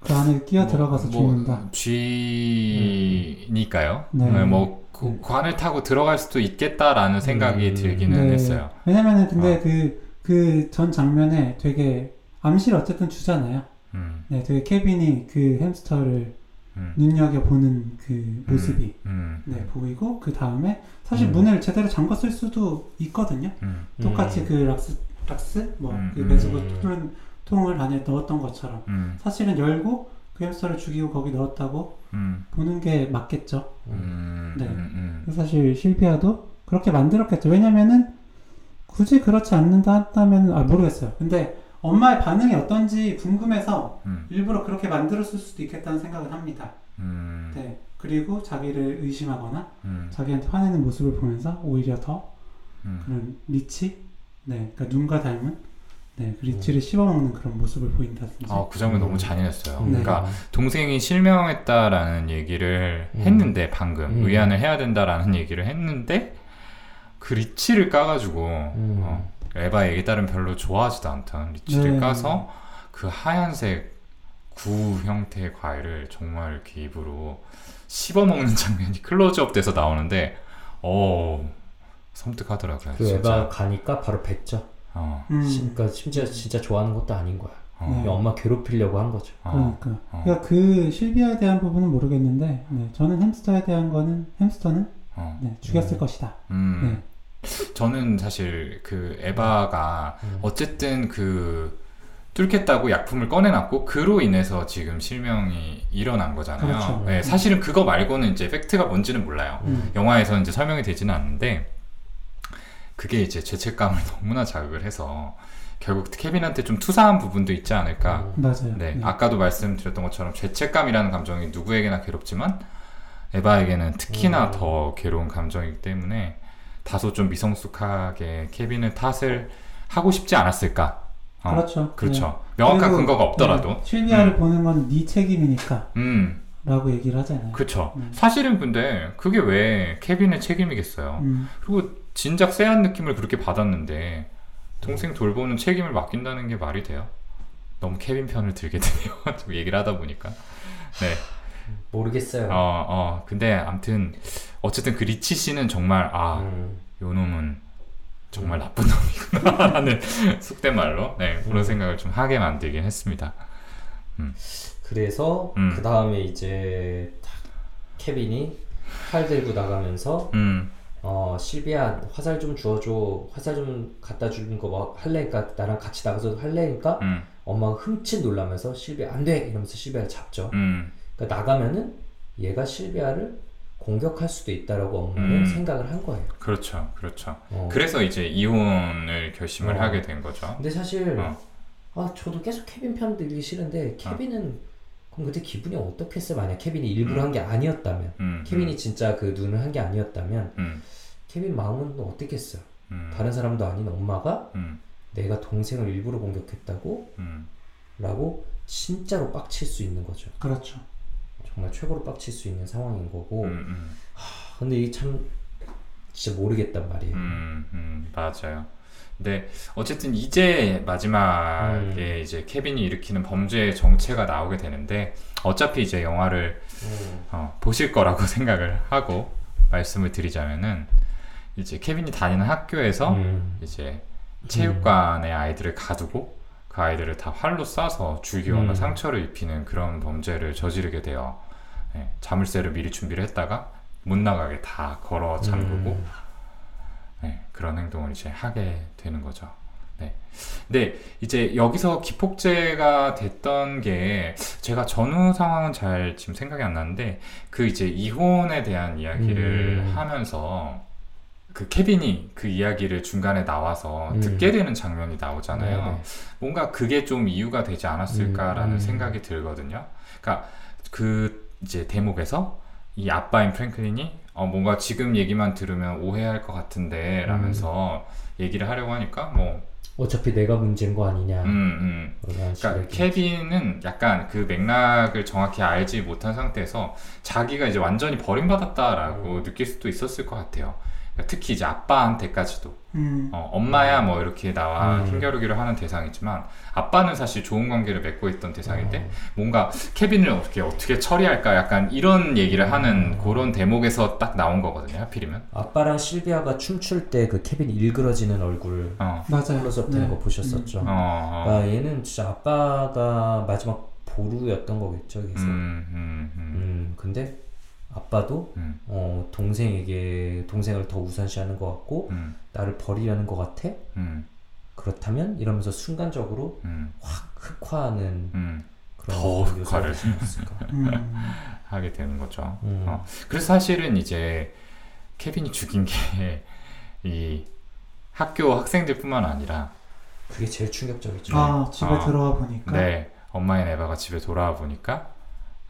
그 안에 끼어 들어가서 뭐, 죽는다. 쥐니까요. 네. 네, 뭐 그, 관을 타고 들어갈 수도 있겠다라는 생각이 음. 들기는 네. 했어요. 왜냐면은 근데 어. 그그 전 장면에 되게 암시를 어쨌든 주잖아요. 음, 네, 되게 케빈이 그 햄스터를 음, 눈여겨 보는 그 모습이 음, 네 보이고 그 다음에 사실 음. 문을 제대로 잠궜을 수도 있거든요. 음, 똑같이 음. 그 락스 락스 뭐그 음, 음. 뚫은 통을 안에 넣었던 것처럼 음, 사실은 열고 그 햄스터를 죽이고 거기 넣었다고 음, 보는 게 맞겠죠. 음, 네. 음, 음, 사실 실비아도 그렇게 만들었겠죠. 왜냐면은 굳이 그렇지 않는다 한다면 아 모르겠어요. 근데 엄마의 반응이 어떤지 궁금해서 음, 일부러 그렇게 만들었을 수도 있겠다는 생각은 합니다. 음, 네. 그리고 자기를 의심하거나 음, 자기한테 화내는 모습을 보면서 오히려 더 음. 그런 리치, 네, 그러니까 눈과 닮은 네, 그 리치를 씹어먹는 그런 모습을 보인다든지. 아, 그 장면 너무 잔인했어요. 음. 그러니까 동생이 실명했다라는 얘기를 음. 했는데 방금 음. 의안을 해야 된다라는 얘기를 했는데 그 리치를 까가지고 음. 어, 에바 얘기 따르면 별로 좋아하지도 않던 리치를 네. 까서 그 하얀색 구 형태의 과일을 정말 이렇게 입으로 씹어먹는 장면이 클로즈업 돼서 나오는데 어 섬뜩하더라고요. 그 진짜. 에바 가니까 바로 뱉죠. 어, 음, 그러니까 심지어 진짜 좋아하는 것도 아닌 거야. 어, 네. 엄마 괴롭히려고 한 거죠. 어, 그러니까. 어. 그러니까 그 실비아에 대한 부분은 모르겠는데, 네, 저는 햄스터에 대한 거는 햄스터는 어. 네, 죽였을 음. 것이다. 음. 저는 사실 그 에바가 음. 어쨌든 그 뚫겠다고 약품을 꺼내놨고 그로 인해서 지금 실명이 일어난 거잖아요. 그렇죠. 네, 사실은 그거 말고는 이제 팩트가 뭔지는 몰라요. 음. 영화에서 이제 설명이 되지는 않는데 그게 이제 죄책감을 너무나 자극을 해서 결국 케빈한테 좀 투사한 부분도 있지 않을까. 음. 맞아요. 네, 아까도 말씀드렸던 것처럼 죄책감이라는 감정이 누구에게나 괴롭지만 에바에게는 특히나 음. 더 괴로운 감정이기 때문에 다소 좀 미성숙하게 케빈을 탓을 하고 싶지 않았을까. 어, 그렇죠. 그렇죠. 명확한 그리고, 근거가 없더라도. 네, 실비아를 음. 보는 건 네 책임이니까 음, 라고 얘기를 하잖아요. 그쵸. 음. 사실은 근데 그게 왜 케빈의 책임이겠어요. 음, 그리고 진작 쎄한 느낌을 그렇게 받았는데 동생 돌보는 책임을 맡긴다는 게 말이 돼요? 너무 케빈 편을 들게 되네요. 좀 얘기를 하다 보니까. 네. 모르겠어요. 어, 어. 근데 암튼 어쨌든 그 리치 씨는 정말 아, 음. 요 놈은 정말 나쁜 놈이구나 하는 속된 말로 네, 그런 음. 생각을 좀 하게 만들긴 했습니다. 그래서 음. 그 다음에 이제 딱 케빈이 칼 들고 나가면서 음. 어 실비야 화살 좀 주워줘 화살 좀 갖다 주는 거뭐 할래니까 나랑 같이 나가서 할래니까 음. 엄마가 흠칫 놀라면서 실비야 안돼 이러면서 실비야를 잡죠 음. 그러니까 나가면은 얘가 실비야를 공격할 수도 있다라고 엄마는 음. 생각을 한 거예요 그렇죠. 그렇죠. 어. 그래서 이제 이혼을 결심을 어. 하게 된 거죠. 근데 사실 어. 아 저도 계속 케빈 편 들기 싫은데 케빈은 그럼 그때 기분이 어떻겠어요 만약 케빈이 일부러 음. 한게 아니었다면 음. 케빈이 진짜 그 눈을 한 게 아니었다면 음. 케빈 마음은 어떻겠어요 음. 다른 사람도 아닌 엄마가 음. 내가 동생을 일부러 공격했다고 음. 라고 진짜로 빡칠 수 있는 거죠 그렇죠. 정말 최고로 빡칠 수 있는 상황인 거고 음. 음. 아, 근데 이게 참 진짜 모르겠단 말이에요 음, 음, 맞아요. 근데 어쨌든 이제 마지막에 음. 이제 케빈이 일으키는 범죄의 정체가 나오게 되는데 어차피 이제 영화를 음. 어, 보실 거라고 생각을 하고 말씀을 드리자면은 이제 케빈이 다니는 학교에서 음. 이제 체육관에 아이들을 가두고 그 아이들을 다 활로 쏴서 죽이거나 음. 상처를 입히는 그런 범죄를 저지르게 돼요. 예, 자물쇠를 미리 준비를 했다가 못 나가게 다 걸어 잠그고 음. 네, 그런 행동을 이제 하게 되는 거죠. 네. 근데 이제 여기서 기폭제가 됐던 게 제가 전후 상황은 잘 지금 생각이 안 나는데 그 이제 이혼에 대한 이야기를 음. 하면서 그 케빈이 그 이야기를 중간에 나와서 음. 듣게 되는 장면이 나오잖아요. 네네. 뭔가 그게 좀 이유가 되지 않았을까라는 음, 음. 생각이 들거든요. 그러니까 그 이제 대목에서 이 아빠인 프랭클린이 어 뭔가 지금 얘기만 들으면 오해할 것 같은데 라면서 얘기를 하려고 하니까 뭐 어차피 내가 문제인 거 아니냐 음, 음. 식으로 그러니까 케빈은 약간 그 맥락을 정확히 알지 못한 상태에서 자기가 이제 완전히 버림받았다라고 음. 느낄 수도 있었을 것 같아요. 그러니까 특히 이제 아빠한테까지도 음, 어, 엄마야 뭐 이렇게 나와 음. 힘겨루기를 하는 대상이지만 아빠는 사실 좋은 관계를 맺고 있던 대상인데 어. 뭔가 케빈을 어떻게 어떻게 처리할까 약간 이런 얘기를 하는 음. 그런 대목에서 딱 나온 거거든요 하필이면 아빠랑 실비아가 춤출 때 그 케빈 일그러지는 얼굴 어, 맞아요. 클로즈업 되는 네. 거 보셨었죠? 어, 어. 아, 얘는 진짜 아빠가 마지막 보루였던 거겠죠. 그래서 음, 음, 음, 음, 근데 아빠도 음, 어, 동생에게 동생을 더 우선시하는 것 같고 음, 나를 버리려는 것 같아. 음, 그렇다면 이러면서 순간적으로 음, 확 흑화하는 음, 그런 더 흑화를. 생겼을까. 음, 하게 되는 거죠. 음. 어, 그래서 사실은 이제 케빈이 죽인 게 이 학교 학생들뿐만 아니라 그게 제일 충격적이죠. 아 집에 아, 들어와 보니까 네, 엄마인 에바가 집에 돌아와 보니까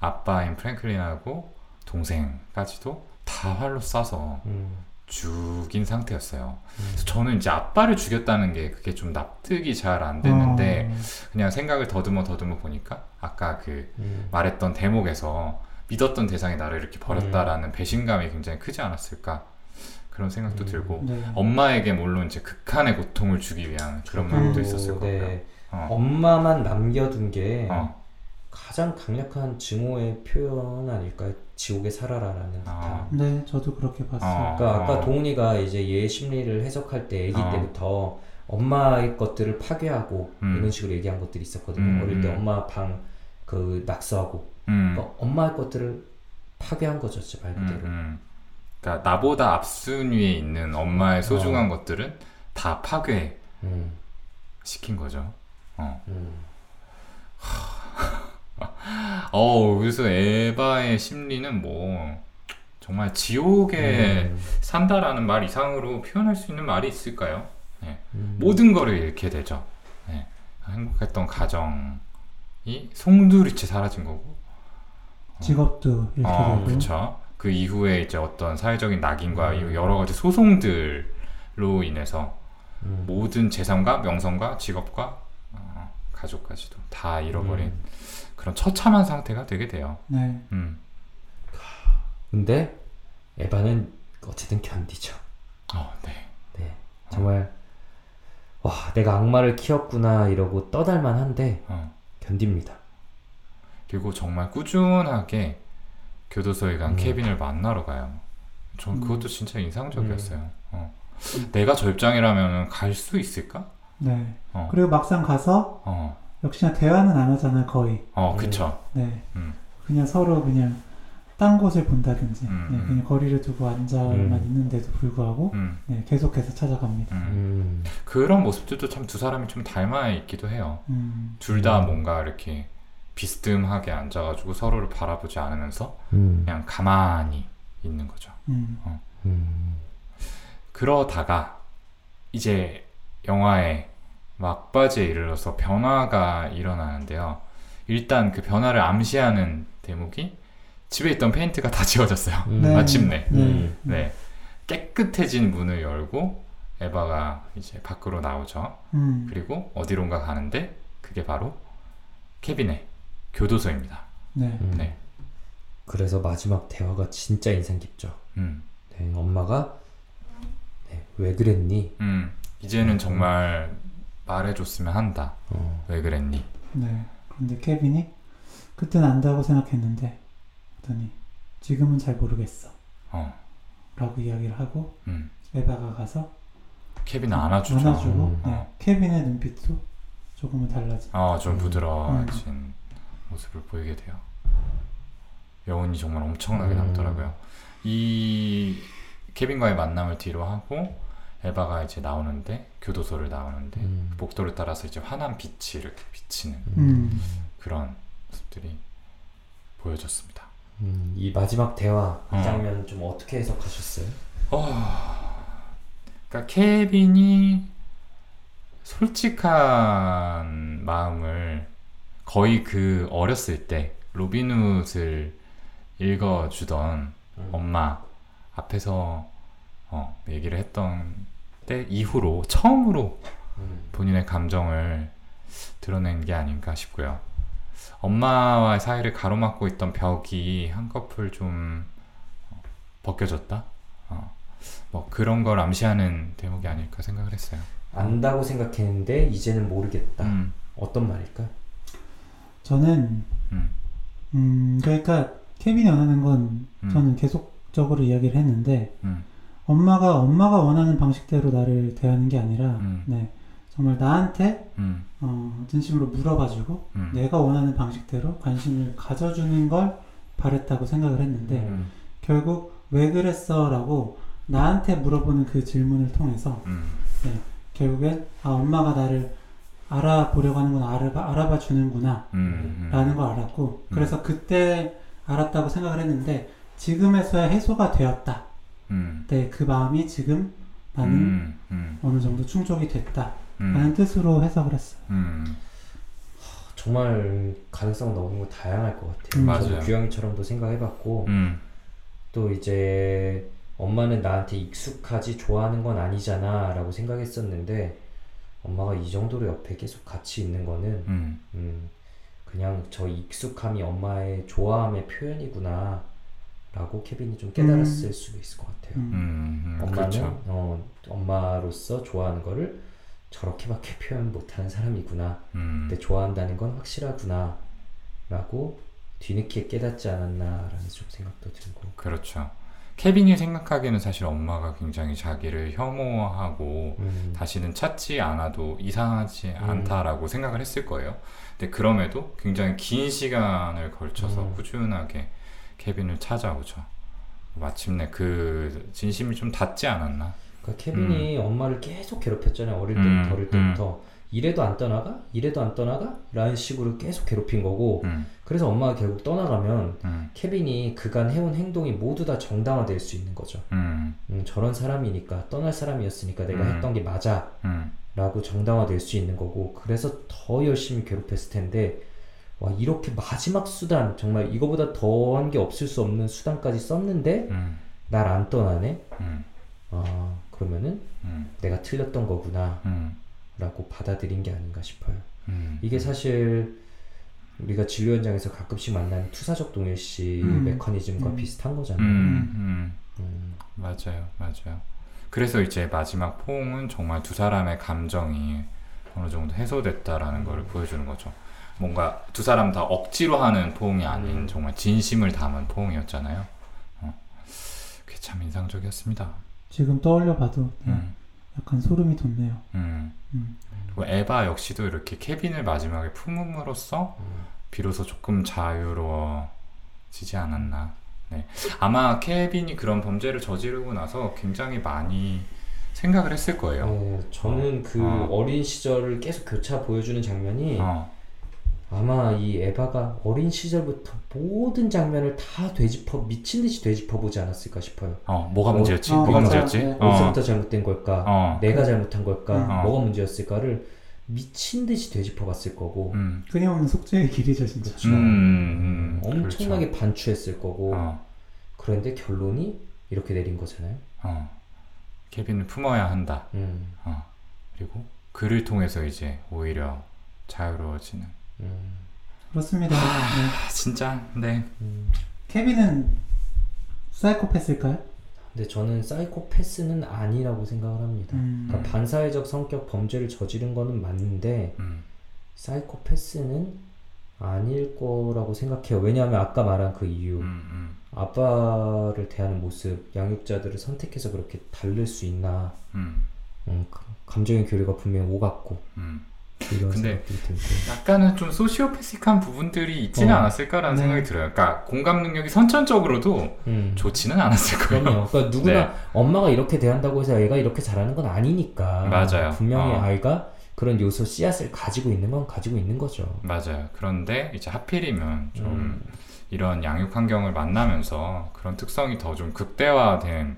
아빠인 프랭클린하고 동생까지도 다 활로 쏴서 음, 죽인 상태였어요. 음. 그래서 저는 이제 아빠를 죽였다는 게 그게 좀 납득이 잘 안 됐는데 어, 그냥 생각을 더듬어 더듬어 보니까 아까 그 음. 말했던 대목에서 믿었던 대상이 나를 이렇게 버렸다라는 배신감이 굉장히 크지 않았을까 그런 생각도 음. 들고 네. 엄마에게 물론 이제 극한의 고통을 주기 위한 그런 저도, 마음도 있었을 거고요. 네. 어. 엄마만 남겨둔 게 어. 가장 강력한 증오의 표현 아닐까요? 지옥에 살아라라는 아. 듯한. 네, 저도 그렇게 봤어요. 어. 그러니까 아까 어. 동훈이가 이제 얘 심리를 해석할 때 아기 어. 때부터 엄마의 것들을 파괴하고 음. 이런 식으로 얘기한 것들이 있었거든요. 음, 어릴 때 음. 엄마 방 그 낙서하고 음. 그러니까 엄마의 것들을 파괴한 거죠, 말 음, 그대로. 음. 그러니까 나보다 앞순위에 있는 엄마의 소중한 것들은 다 파괴 음, 시킨 거죠. 어. 음. 어 그래서 에바의 심리는 뭐 정말 지옥에 음. 산다라는 말 이상으로 표현할 수 있는 말이 있을까요? 네. 음. 모든 거를 잃게 되죠. 네. 행복했던 가정이 송두리째 사라진 거고. 직업도 이렇게 어, 되고. 그쵸. 그 이후에 이제 어떤 사회적인 낙인과 음. 여러 가지 소송들로 인해서 음. 모든 재산과 명성과 직업과 어, 가족까지도 다 잃어버린 음. 그런 처참한 상태가 되게 돼요. 네. 음. 근데 에바는 어쨌든 견디죠. 어, 네. 네, 정말 와 내가 악마를 키웠구나 이러고 떠달만 한데 어. 견딥니다. 그리고 정말 꾸준하게 교도소에 간 음. 케빈을 만나러 가요. 전 음. 그것도 진짜 인상적이었어요. 어. 내가 저 입장이라면 갈 수 있을까? 네. 어. 그리고 막상 가서 어, 역시나 대화는 안 하잖아요, 거의. 어, 음. 그쵸. 네. 음. 그냥 서로 그냥 딴 곳을 본다든지, 음, 네, 음. 그냥 거리를 두고 앉아만 음. 있는데도 불구하고, 음, 네, 계속해서 찾아갑니다. 음. 음, 그런 모습들도 참 두 사람이 좀 닮아 있기도 해요. 음. 둘다 음. 뭔가 이렇게 비스듬하게 앉아가지고 서로를 바라보지 않으면서 음, 그냥 가만히 있는 거죠. 음. 음, 그러다가 이제 영화의 막바지에 이르러서 변화가 일어나는데요. 일단 그 변화를 암시하는 대목이 집에 있던 페인트가 다 지워졌어요. 음. 네. 마침내. 네. 음. 네. 깨끗해진 문을 열고 에바가 이제 밖으로 나오죠. 음. 그리고 어디론가 가는데 그게 바로 케빈의 교도소입니다. 네. 음. 네. 그래서 마지막 대화가 진짜 인상 깊죠. 음. 네, 엄마가 네, 왜 그랬니? 음. 이제는 정말 말해줬으면 한다. 어, 왜 그랬니? 네. 그런데 케빈이 그땐 안다고 생각했는데, 그랬더니 지금은 잘 모르겠어. 어. 라고 이야기를 하고, 음. 에바가 가서 케빈 안아주죠. 안아주고, 음. 네. 케빈의 눈빛도 조금은 달라지. 어, 좀 음. 부드러워진 모습을 보이게 돼요. 여운이 정말 엄청나게 음. 남더라고요. 이 케빈과의 만남을 뒤로 하고 에바가 이제 나오는데 교도소를 나오는데 음. 복도를 따라서 이제 환한 빛이 이렇게 비치는 음. 그런 모습들이 보여졌습니다. 음, 이 마지막 대화 이 어. 장면 좀 어떻게 해석하셨어요? 그러니까 케빈이 솔직한 마음을 거의 그 어렸을 때 로빈훗을 읽어주던 음. 엄마 앞에서 어, 얘기를 했던 때 이후로 처음으로 음. 본인의 감정을 드러낸 게 아닌가 싶고요. 엄마와의 사이를 가로막고 있던 벽이 한꺼풀 좀 어, 벗겨졌다. 어, 뭐 그런 걸 암시하는 대목이 아닐까 생각을 했어요. 안다고 생각했는데 이제는 모르겠다. 음, 어떤 말일까? 저는, 음, 음, 그러니까 케빈이 원하는 건 음. 저는 계속적으로 이야기를 했는데, 음, 엄마가, 엄마가 원하는 방식대로 나를 대하는 게 아니라, 음. 네. 정말 나한테, 음, 어, 진심으로 물어봐주고, 음, 내가 원하는 방식대로 관심을 가져주는 걸 바랬다고 생각을 했는데, 음, 결국 왜 그랬어? 라고 나한테 물어보는 그 질문을 통해서 음, 결국엔 아 엄마가 나를 알아보려고 하는구나 알아봐, 알아봐 주는구나 음, 음. 라는 걸 알았고 음. 그래서 그때 알았다고 생각을 했는데 지금에서야 해소가 되었다 음, 네, 그 마음이 지금 나는 음, 음, 어느 정도 충족이 됐다. 음, 라는 뜻으로 해석을 했어요. 음, 정말 가능성 너무 다양할 것 같아요. 음. 저도 맞아요. 규영이처럼도 생각해봤고 음, 또 이제 엄마는 나한테 익숙하지 좋아하는 건 아니잖아 라고 생각했었는데 엄마가 이 정도로 옆에 계속 같이 있는 거는 음, 음, 그냥 저 익숙함이 엄마의 좋아함의 표현이구나 라고 케빈이 좀 깨달았을 수도 있을 것 같아요. 음. 음, 음, 엄마는 그렇죠. 어, 엄마로서 좋아하는 거를 저렇게밖에 표현 못하는 사람이구나. 음, 근데 좋아한다는 건 확실하구나 라고 뒤늦게 깨닫지 않았나라는 좀 생각도 들고 그렇죠. 케빈이 생각하기에는 사실 엄마가 굉장히 자기를 혐오하고 음, 다시는 찾지 않아도 이상하지 음. 않다라고 생각을 했을 거예요. 근데 그럼에도 굉장히 긴 시간을 걸쳐서 음. 꾸준하게 케빈을 찾아오죠. 마침내 그 진심이 좀 닿지 않았나. 그러니까 케빈이 엄마를 계속 괴롭혔잖아요 어릴 때 음, 어릴 때부터 이래도 안 떠나가? 이래도 안 떠나가? 라는 식으로 계속 괴롭힌 거고 음, 그래서 엄마가 결국 떠나가면 음, 케빈이 그간 해온 행동이 모두 다 정당화될 수 있는 거죠. 음, 음, 저런 사람이니까 떠날 사람이었으니까 내가 음. 했던 게 맞아 음, 라고 정당화될 수 있는 거고 그래서 더 열심히 괴롭혔을 텐데 와 이렇게 마지막 수단 정말 이거보다 더한 게 없을 수 없는 수단까지 썼는데 음, 날안 떠나네 음, 아 그러면은 음, 내가 틀렸던 거구나 음, 라고 받아들인 게 아닌가 싶어요 음. 이게 사실 우리가 진료 현장에서 가끔씩 만나는 투사적 동일시 음. 메커니즘과 음. 비슷한 거잖아요 음, 음. 음, 맞아요, 맞아요. 그래서 이제 마지막 포옹은 정말 두 사람의 감정이 어느 정도 해소됐다라는 걸 보여주는 거죠. 뭔가 두 사람 다 억지로 하는 포옹이 아닌 음. 정말 진심을 담은 포옹이었잖아요. 어. 그게 참 인상적이었습니다. 지금 떠올려 봐도 네, 음, 약간 소름이 돋네요. 음. 음. 그리고 에바 역시도 이렇게 케빈을 마지막에 품음으로써 음. 비로소 조금 자유로워지지 않았나. 네. 아마 케빈이 그런 범죄를 저지르고 나서 굉장히 많이 생각을 했을 거예요. 네, 저는 그 어. 어린 시절을 계속 교차 보여주는 장면이 어, 아마 이 에바가 어린 시절부터 모든 장면을 다 되짚어 미친 듯이 되짚어 보지 않았을까 싶어요. 어, 뭐가 어, 문제였지? 어, 뭐가. 문제였지? 네. 어, 어디서부터 잘못된 걸까? 어, 내가 잘못한 걸까? 음. 뭐가 문제였을까를 미친 듯이 되짚어 봤을 거고 음, 끊임없는 속죄의 길이죠 진짜. 그렇죠. 음, 음, 엄청나게 그렇죠. 반추했을 거고 어, 그런데 결론이 이렇게 내린 거잖아요. 어, 케빈을 품어야 한다. 음, 어, 그리고 그를 통해서 이제 오히려 자유로워지는. 음, 그렇습니다. 네. 아, 진짜, 네. 음. 케빈은 사이코패스일까요? 근데 저는 사이코패스는 아니라고 생각을 합니다. 음. 그러니까 반사회적 성격 범죄를 저지른 거는 맞는데 음, 사이코패스는 아닐 거라고 생각해요. 왜냐하면 아까 말한 그 이유, 음, 음, 아빠를 대하는 모습, 양육자들을 선택해서 그렇게 다를 수 있나? 음, 감정의 교류가 분명히 오갔고 음. 근데. 약간은 좀 소시오패식한 부분들이 있지는 어. 않았을까라는 네. 생각이 들어요. 그러니까 공감 능력이 선천적으로도 음. 좋지는 않았을 거예요. 그럼요. 그러니까 누구나 네. 엄마가 이렇게 대한다고 해서 애가 이렇게 잘하는 건 아니니까. 맞아요. 분명히 어. 아이가 그런 요소 씨앗을 가지고 있는 건 가지고 있는 거죠. 맞아요. 그런데 이제 하필이면 좀 음. 이런 양육 환경을 만나면서 그런 특성이 더 좀 극대화된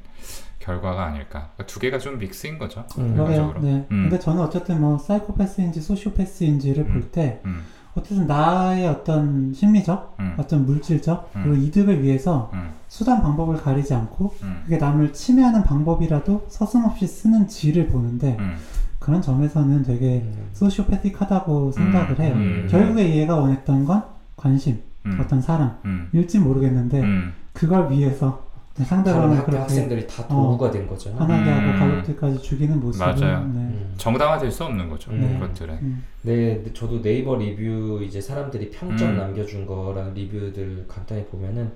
결과가 아닐까. 그러니까 두 개가 좀 믹스인 거죠. 음. 그러게요. 결과적으로. 네. 음. 근데 저는 어쨌든 뭐 사이코패스인지 소시오패스인지를 음. 볼때 음, 어쨌든 나의 어떤 심리적, 음, 어떤 물질적 음. 그리고 이득을 위해서 음, 수단 방법을 가리지 않고 음, 그게 남을 침해하는 방법이라도 서슴없이 쓰는 지를 보는데 음, 그런 점에서는 되게 음. 소시오패틱하다고 생각을 해요. 음. 결국에 얘가 원했던 건 관심, 음, 어떤 사랑, 음, 일지 모르겠는데 음, 그걸 위해서 상대방을 학교 그렇게 학생들이 다 도구가 된 거잖아요. 화나게 하고 음. 가족들까지 죽이는 모습은 맞아요. 네. 음. 정당화될 수 없는 거죠. 음. 그것들은. 음. 네, 저도 네이버 리뷰 이제 사람들이 평점 음. 남겨준 거랑 리뷰들 간단히 보면은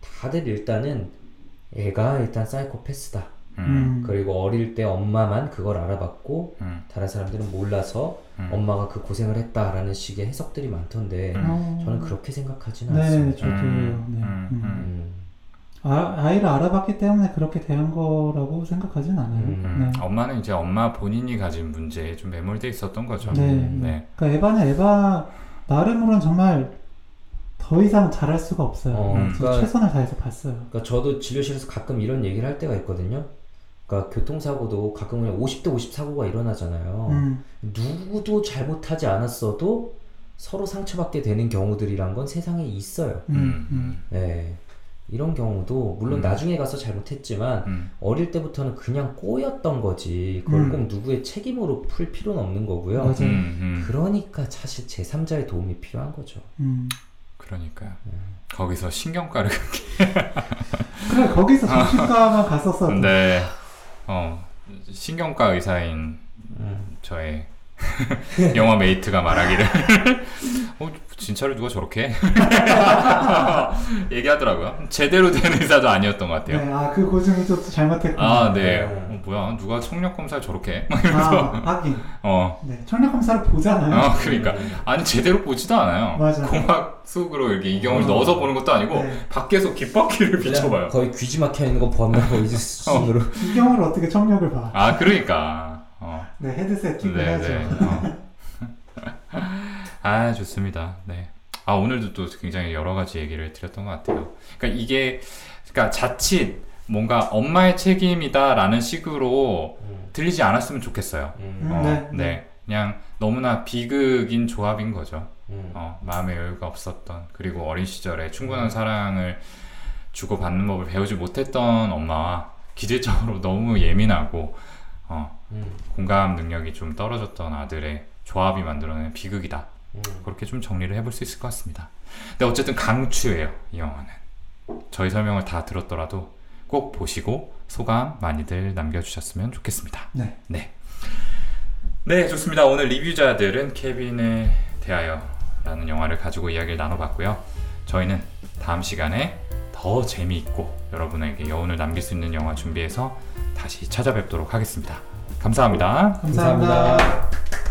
다들 일단은 애가 일단 사이코패스다. 음, 음. 그리고 어릴 때 엄마만 그걸 알아봤고 음, 다른 사람들은 몰라서 음. 엄마가 그 고생을 했다라는 식의 해석들이 많던데 음. 어. 저는 그렇게 생각하지는 네, 않습니다. 저도 음, 네. 아, 아이를 알아봤기 때문에 그렇게 대한 거라고 생각하진 않아요. 음. 음. 네. 엄마는 이제 엄마 본인이 가진 문제에 좀 매몰돼 있었던 거죠. 네. 네. 그러니까 에바는 에바 나름으로는 정말 더 이상 잘할 수가 없어요. 어, 네, 그러니까- 최선을 다해서 봤어요. 그러니까 저도 진료실에서 가끔 이런 얘기를 할 때가 있거든요. 그러니까 교통사고도 가끔 그냥 50대 50 사고가 일어나잖아요. 음, 누구도 잘못하지 않았어도 서로 상처받게 되는 경우들이란 건 세상에 있어요. 음, 음, 음. 네. 이런 경우도 물론 음. 나중에 가서 잘못했지만 음, 어릴 때부터는 그냥 꼬였던 거지. 그걸 음. 꼭 누구의 책임으로 풀 필요는 없는 거고요. 음, 음. 그러니까 사실 제 3자의 도움이 필요한 거죠. 음. 그러니까요. 네. 거기서 신경과를 그래 거기서 정신과만 갔었어도 네. 어, 신경과 의사인 음. 저의 영화 메이트가 말하기를 어, 진짜로 누가 저렇게 얘기하더라고요. 제대로 된 의사도 아니었던 것 같아요. 네, 아그 고증이 좀 잘못했구나. 아, 네. 네. 어, 뭐야, 누가 청력 검사 저렇게? 아, 하긴. 어, 네, 청력 검사를 보잖아요. 어, 그러니까 아니 제대로 보지도 않아요. 맞아. 고막 속으로 이렇게 이경을 어. 넣어서 보는 것도 아니고 네. 밖에서 귓바퀴를 비춰봐요. 거의 귀지 막혀 있는 거 벗는 거 이제 수준으로. 이경을 어떻게 청력을 봐? 아, 그러니까. 어, 네, 헤드셋 끼고 네, 해야죠. 네. 어. 아 좋습니다. 네. 아 오늘도 또 굉장히 여러 가지 얘기를 드렸던 것 같아요. 그러니까 이게 그러니까 자칫 뭔가 엄마의 책임이다라는 식으로 들리지 않았으면 좋겠어요. 음, 어, 네, 네. 그냥 너무나 비극인 조합인 거죠. 어, 마음의 여유가 없었던 그리고 어린 시절에 충분한 사랑을 주고받는 법을 배우지 못했던 엄마와 기질적으로 너무 예민하고 어, 공감 능력이 좀 떨어졌던 아들의 조합이 만들어낸 비극이다. 그렇게 좀 정리를 해볼 수 있을 것 같습니다. 근데 어쨌든 강추예요, 이 영화는. 저희 설명을 다 들었더라도 꼭 보시고 소감 많이들 남겨주셨으면 좋겠습니다. 네. 네. 네, 좋습니다. 오늘 리뷰자들은 케빈에 대하여 라는 영화를 가지고 이야기를 나눠봤고요. 저희는 다음 시간에 더 재미있고 여러분에게 여운을 남길 수 있는 영화 준비해서 다시 찾아뵙도록 하겠습니다. 감사합니다. 감사합니다. 감사합니다.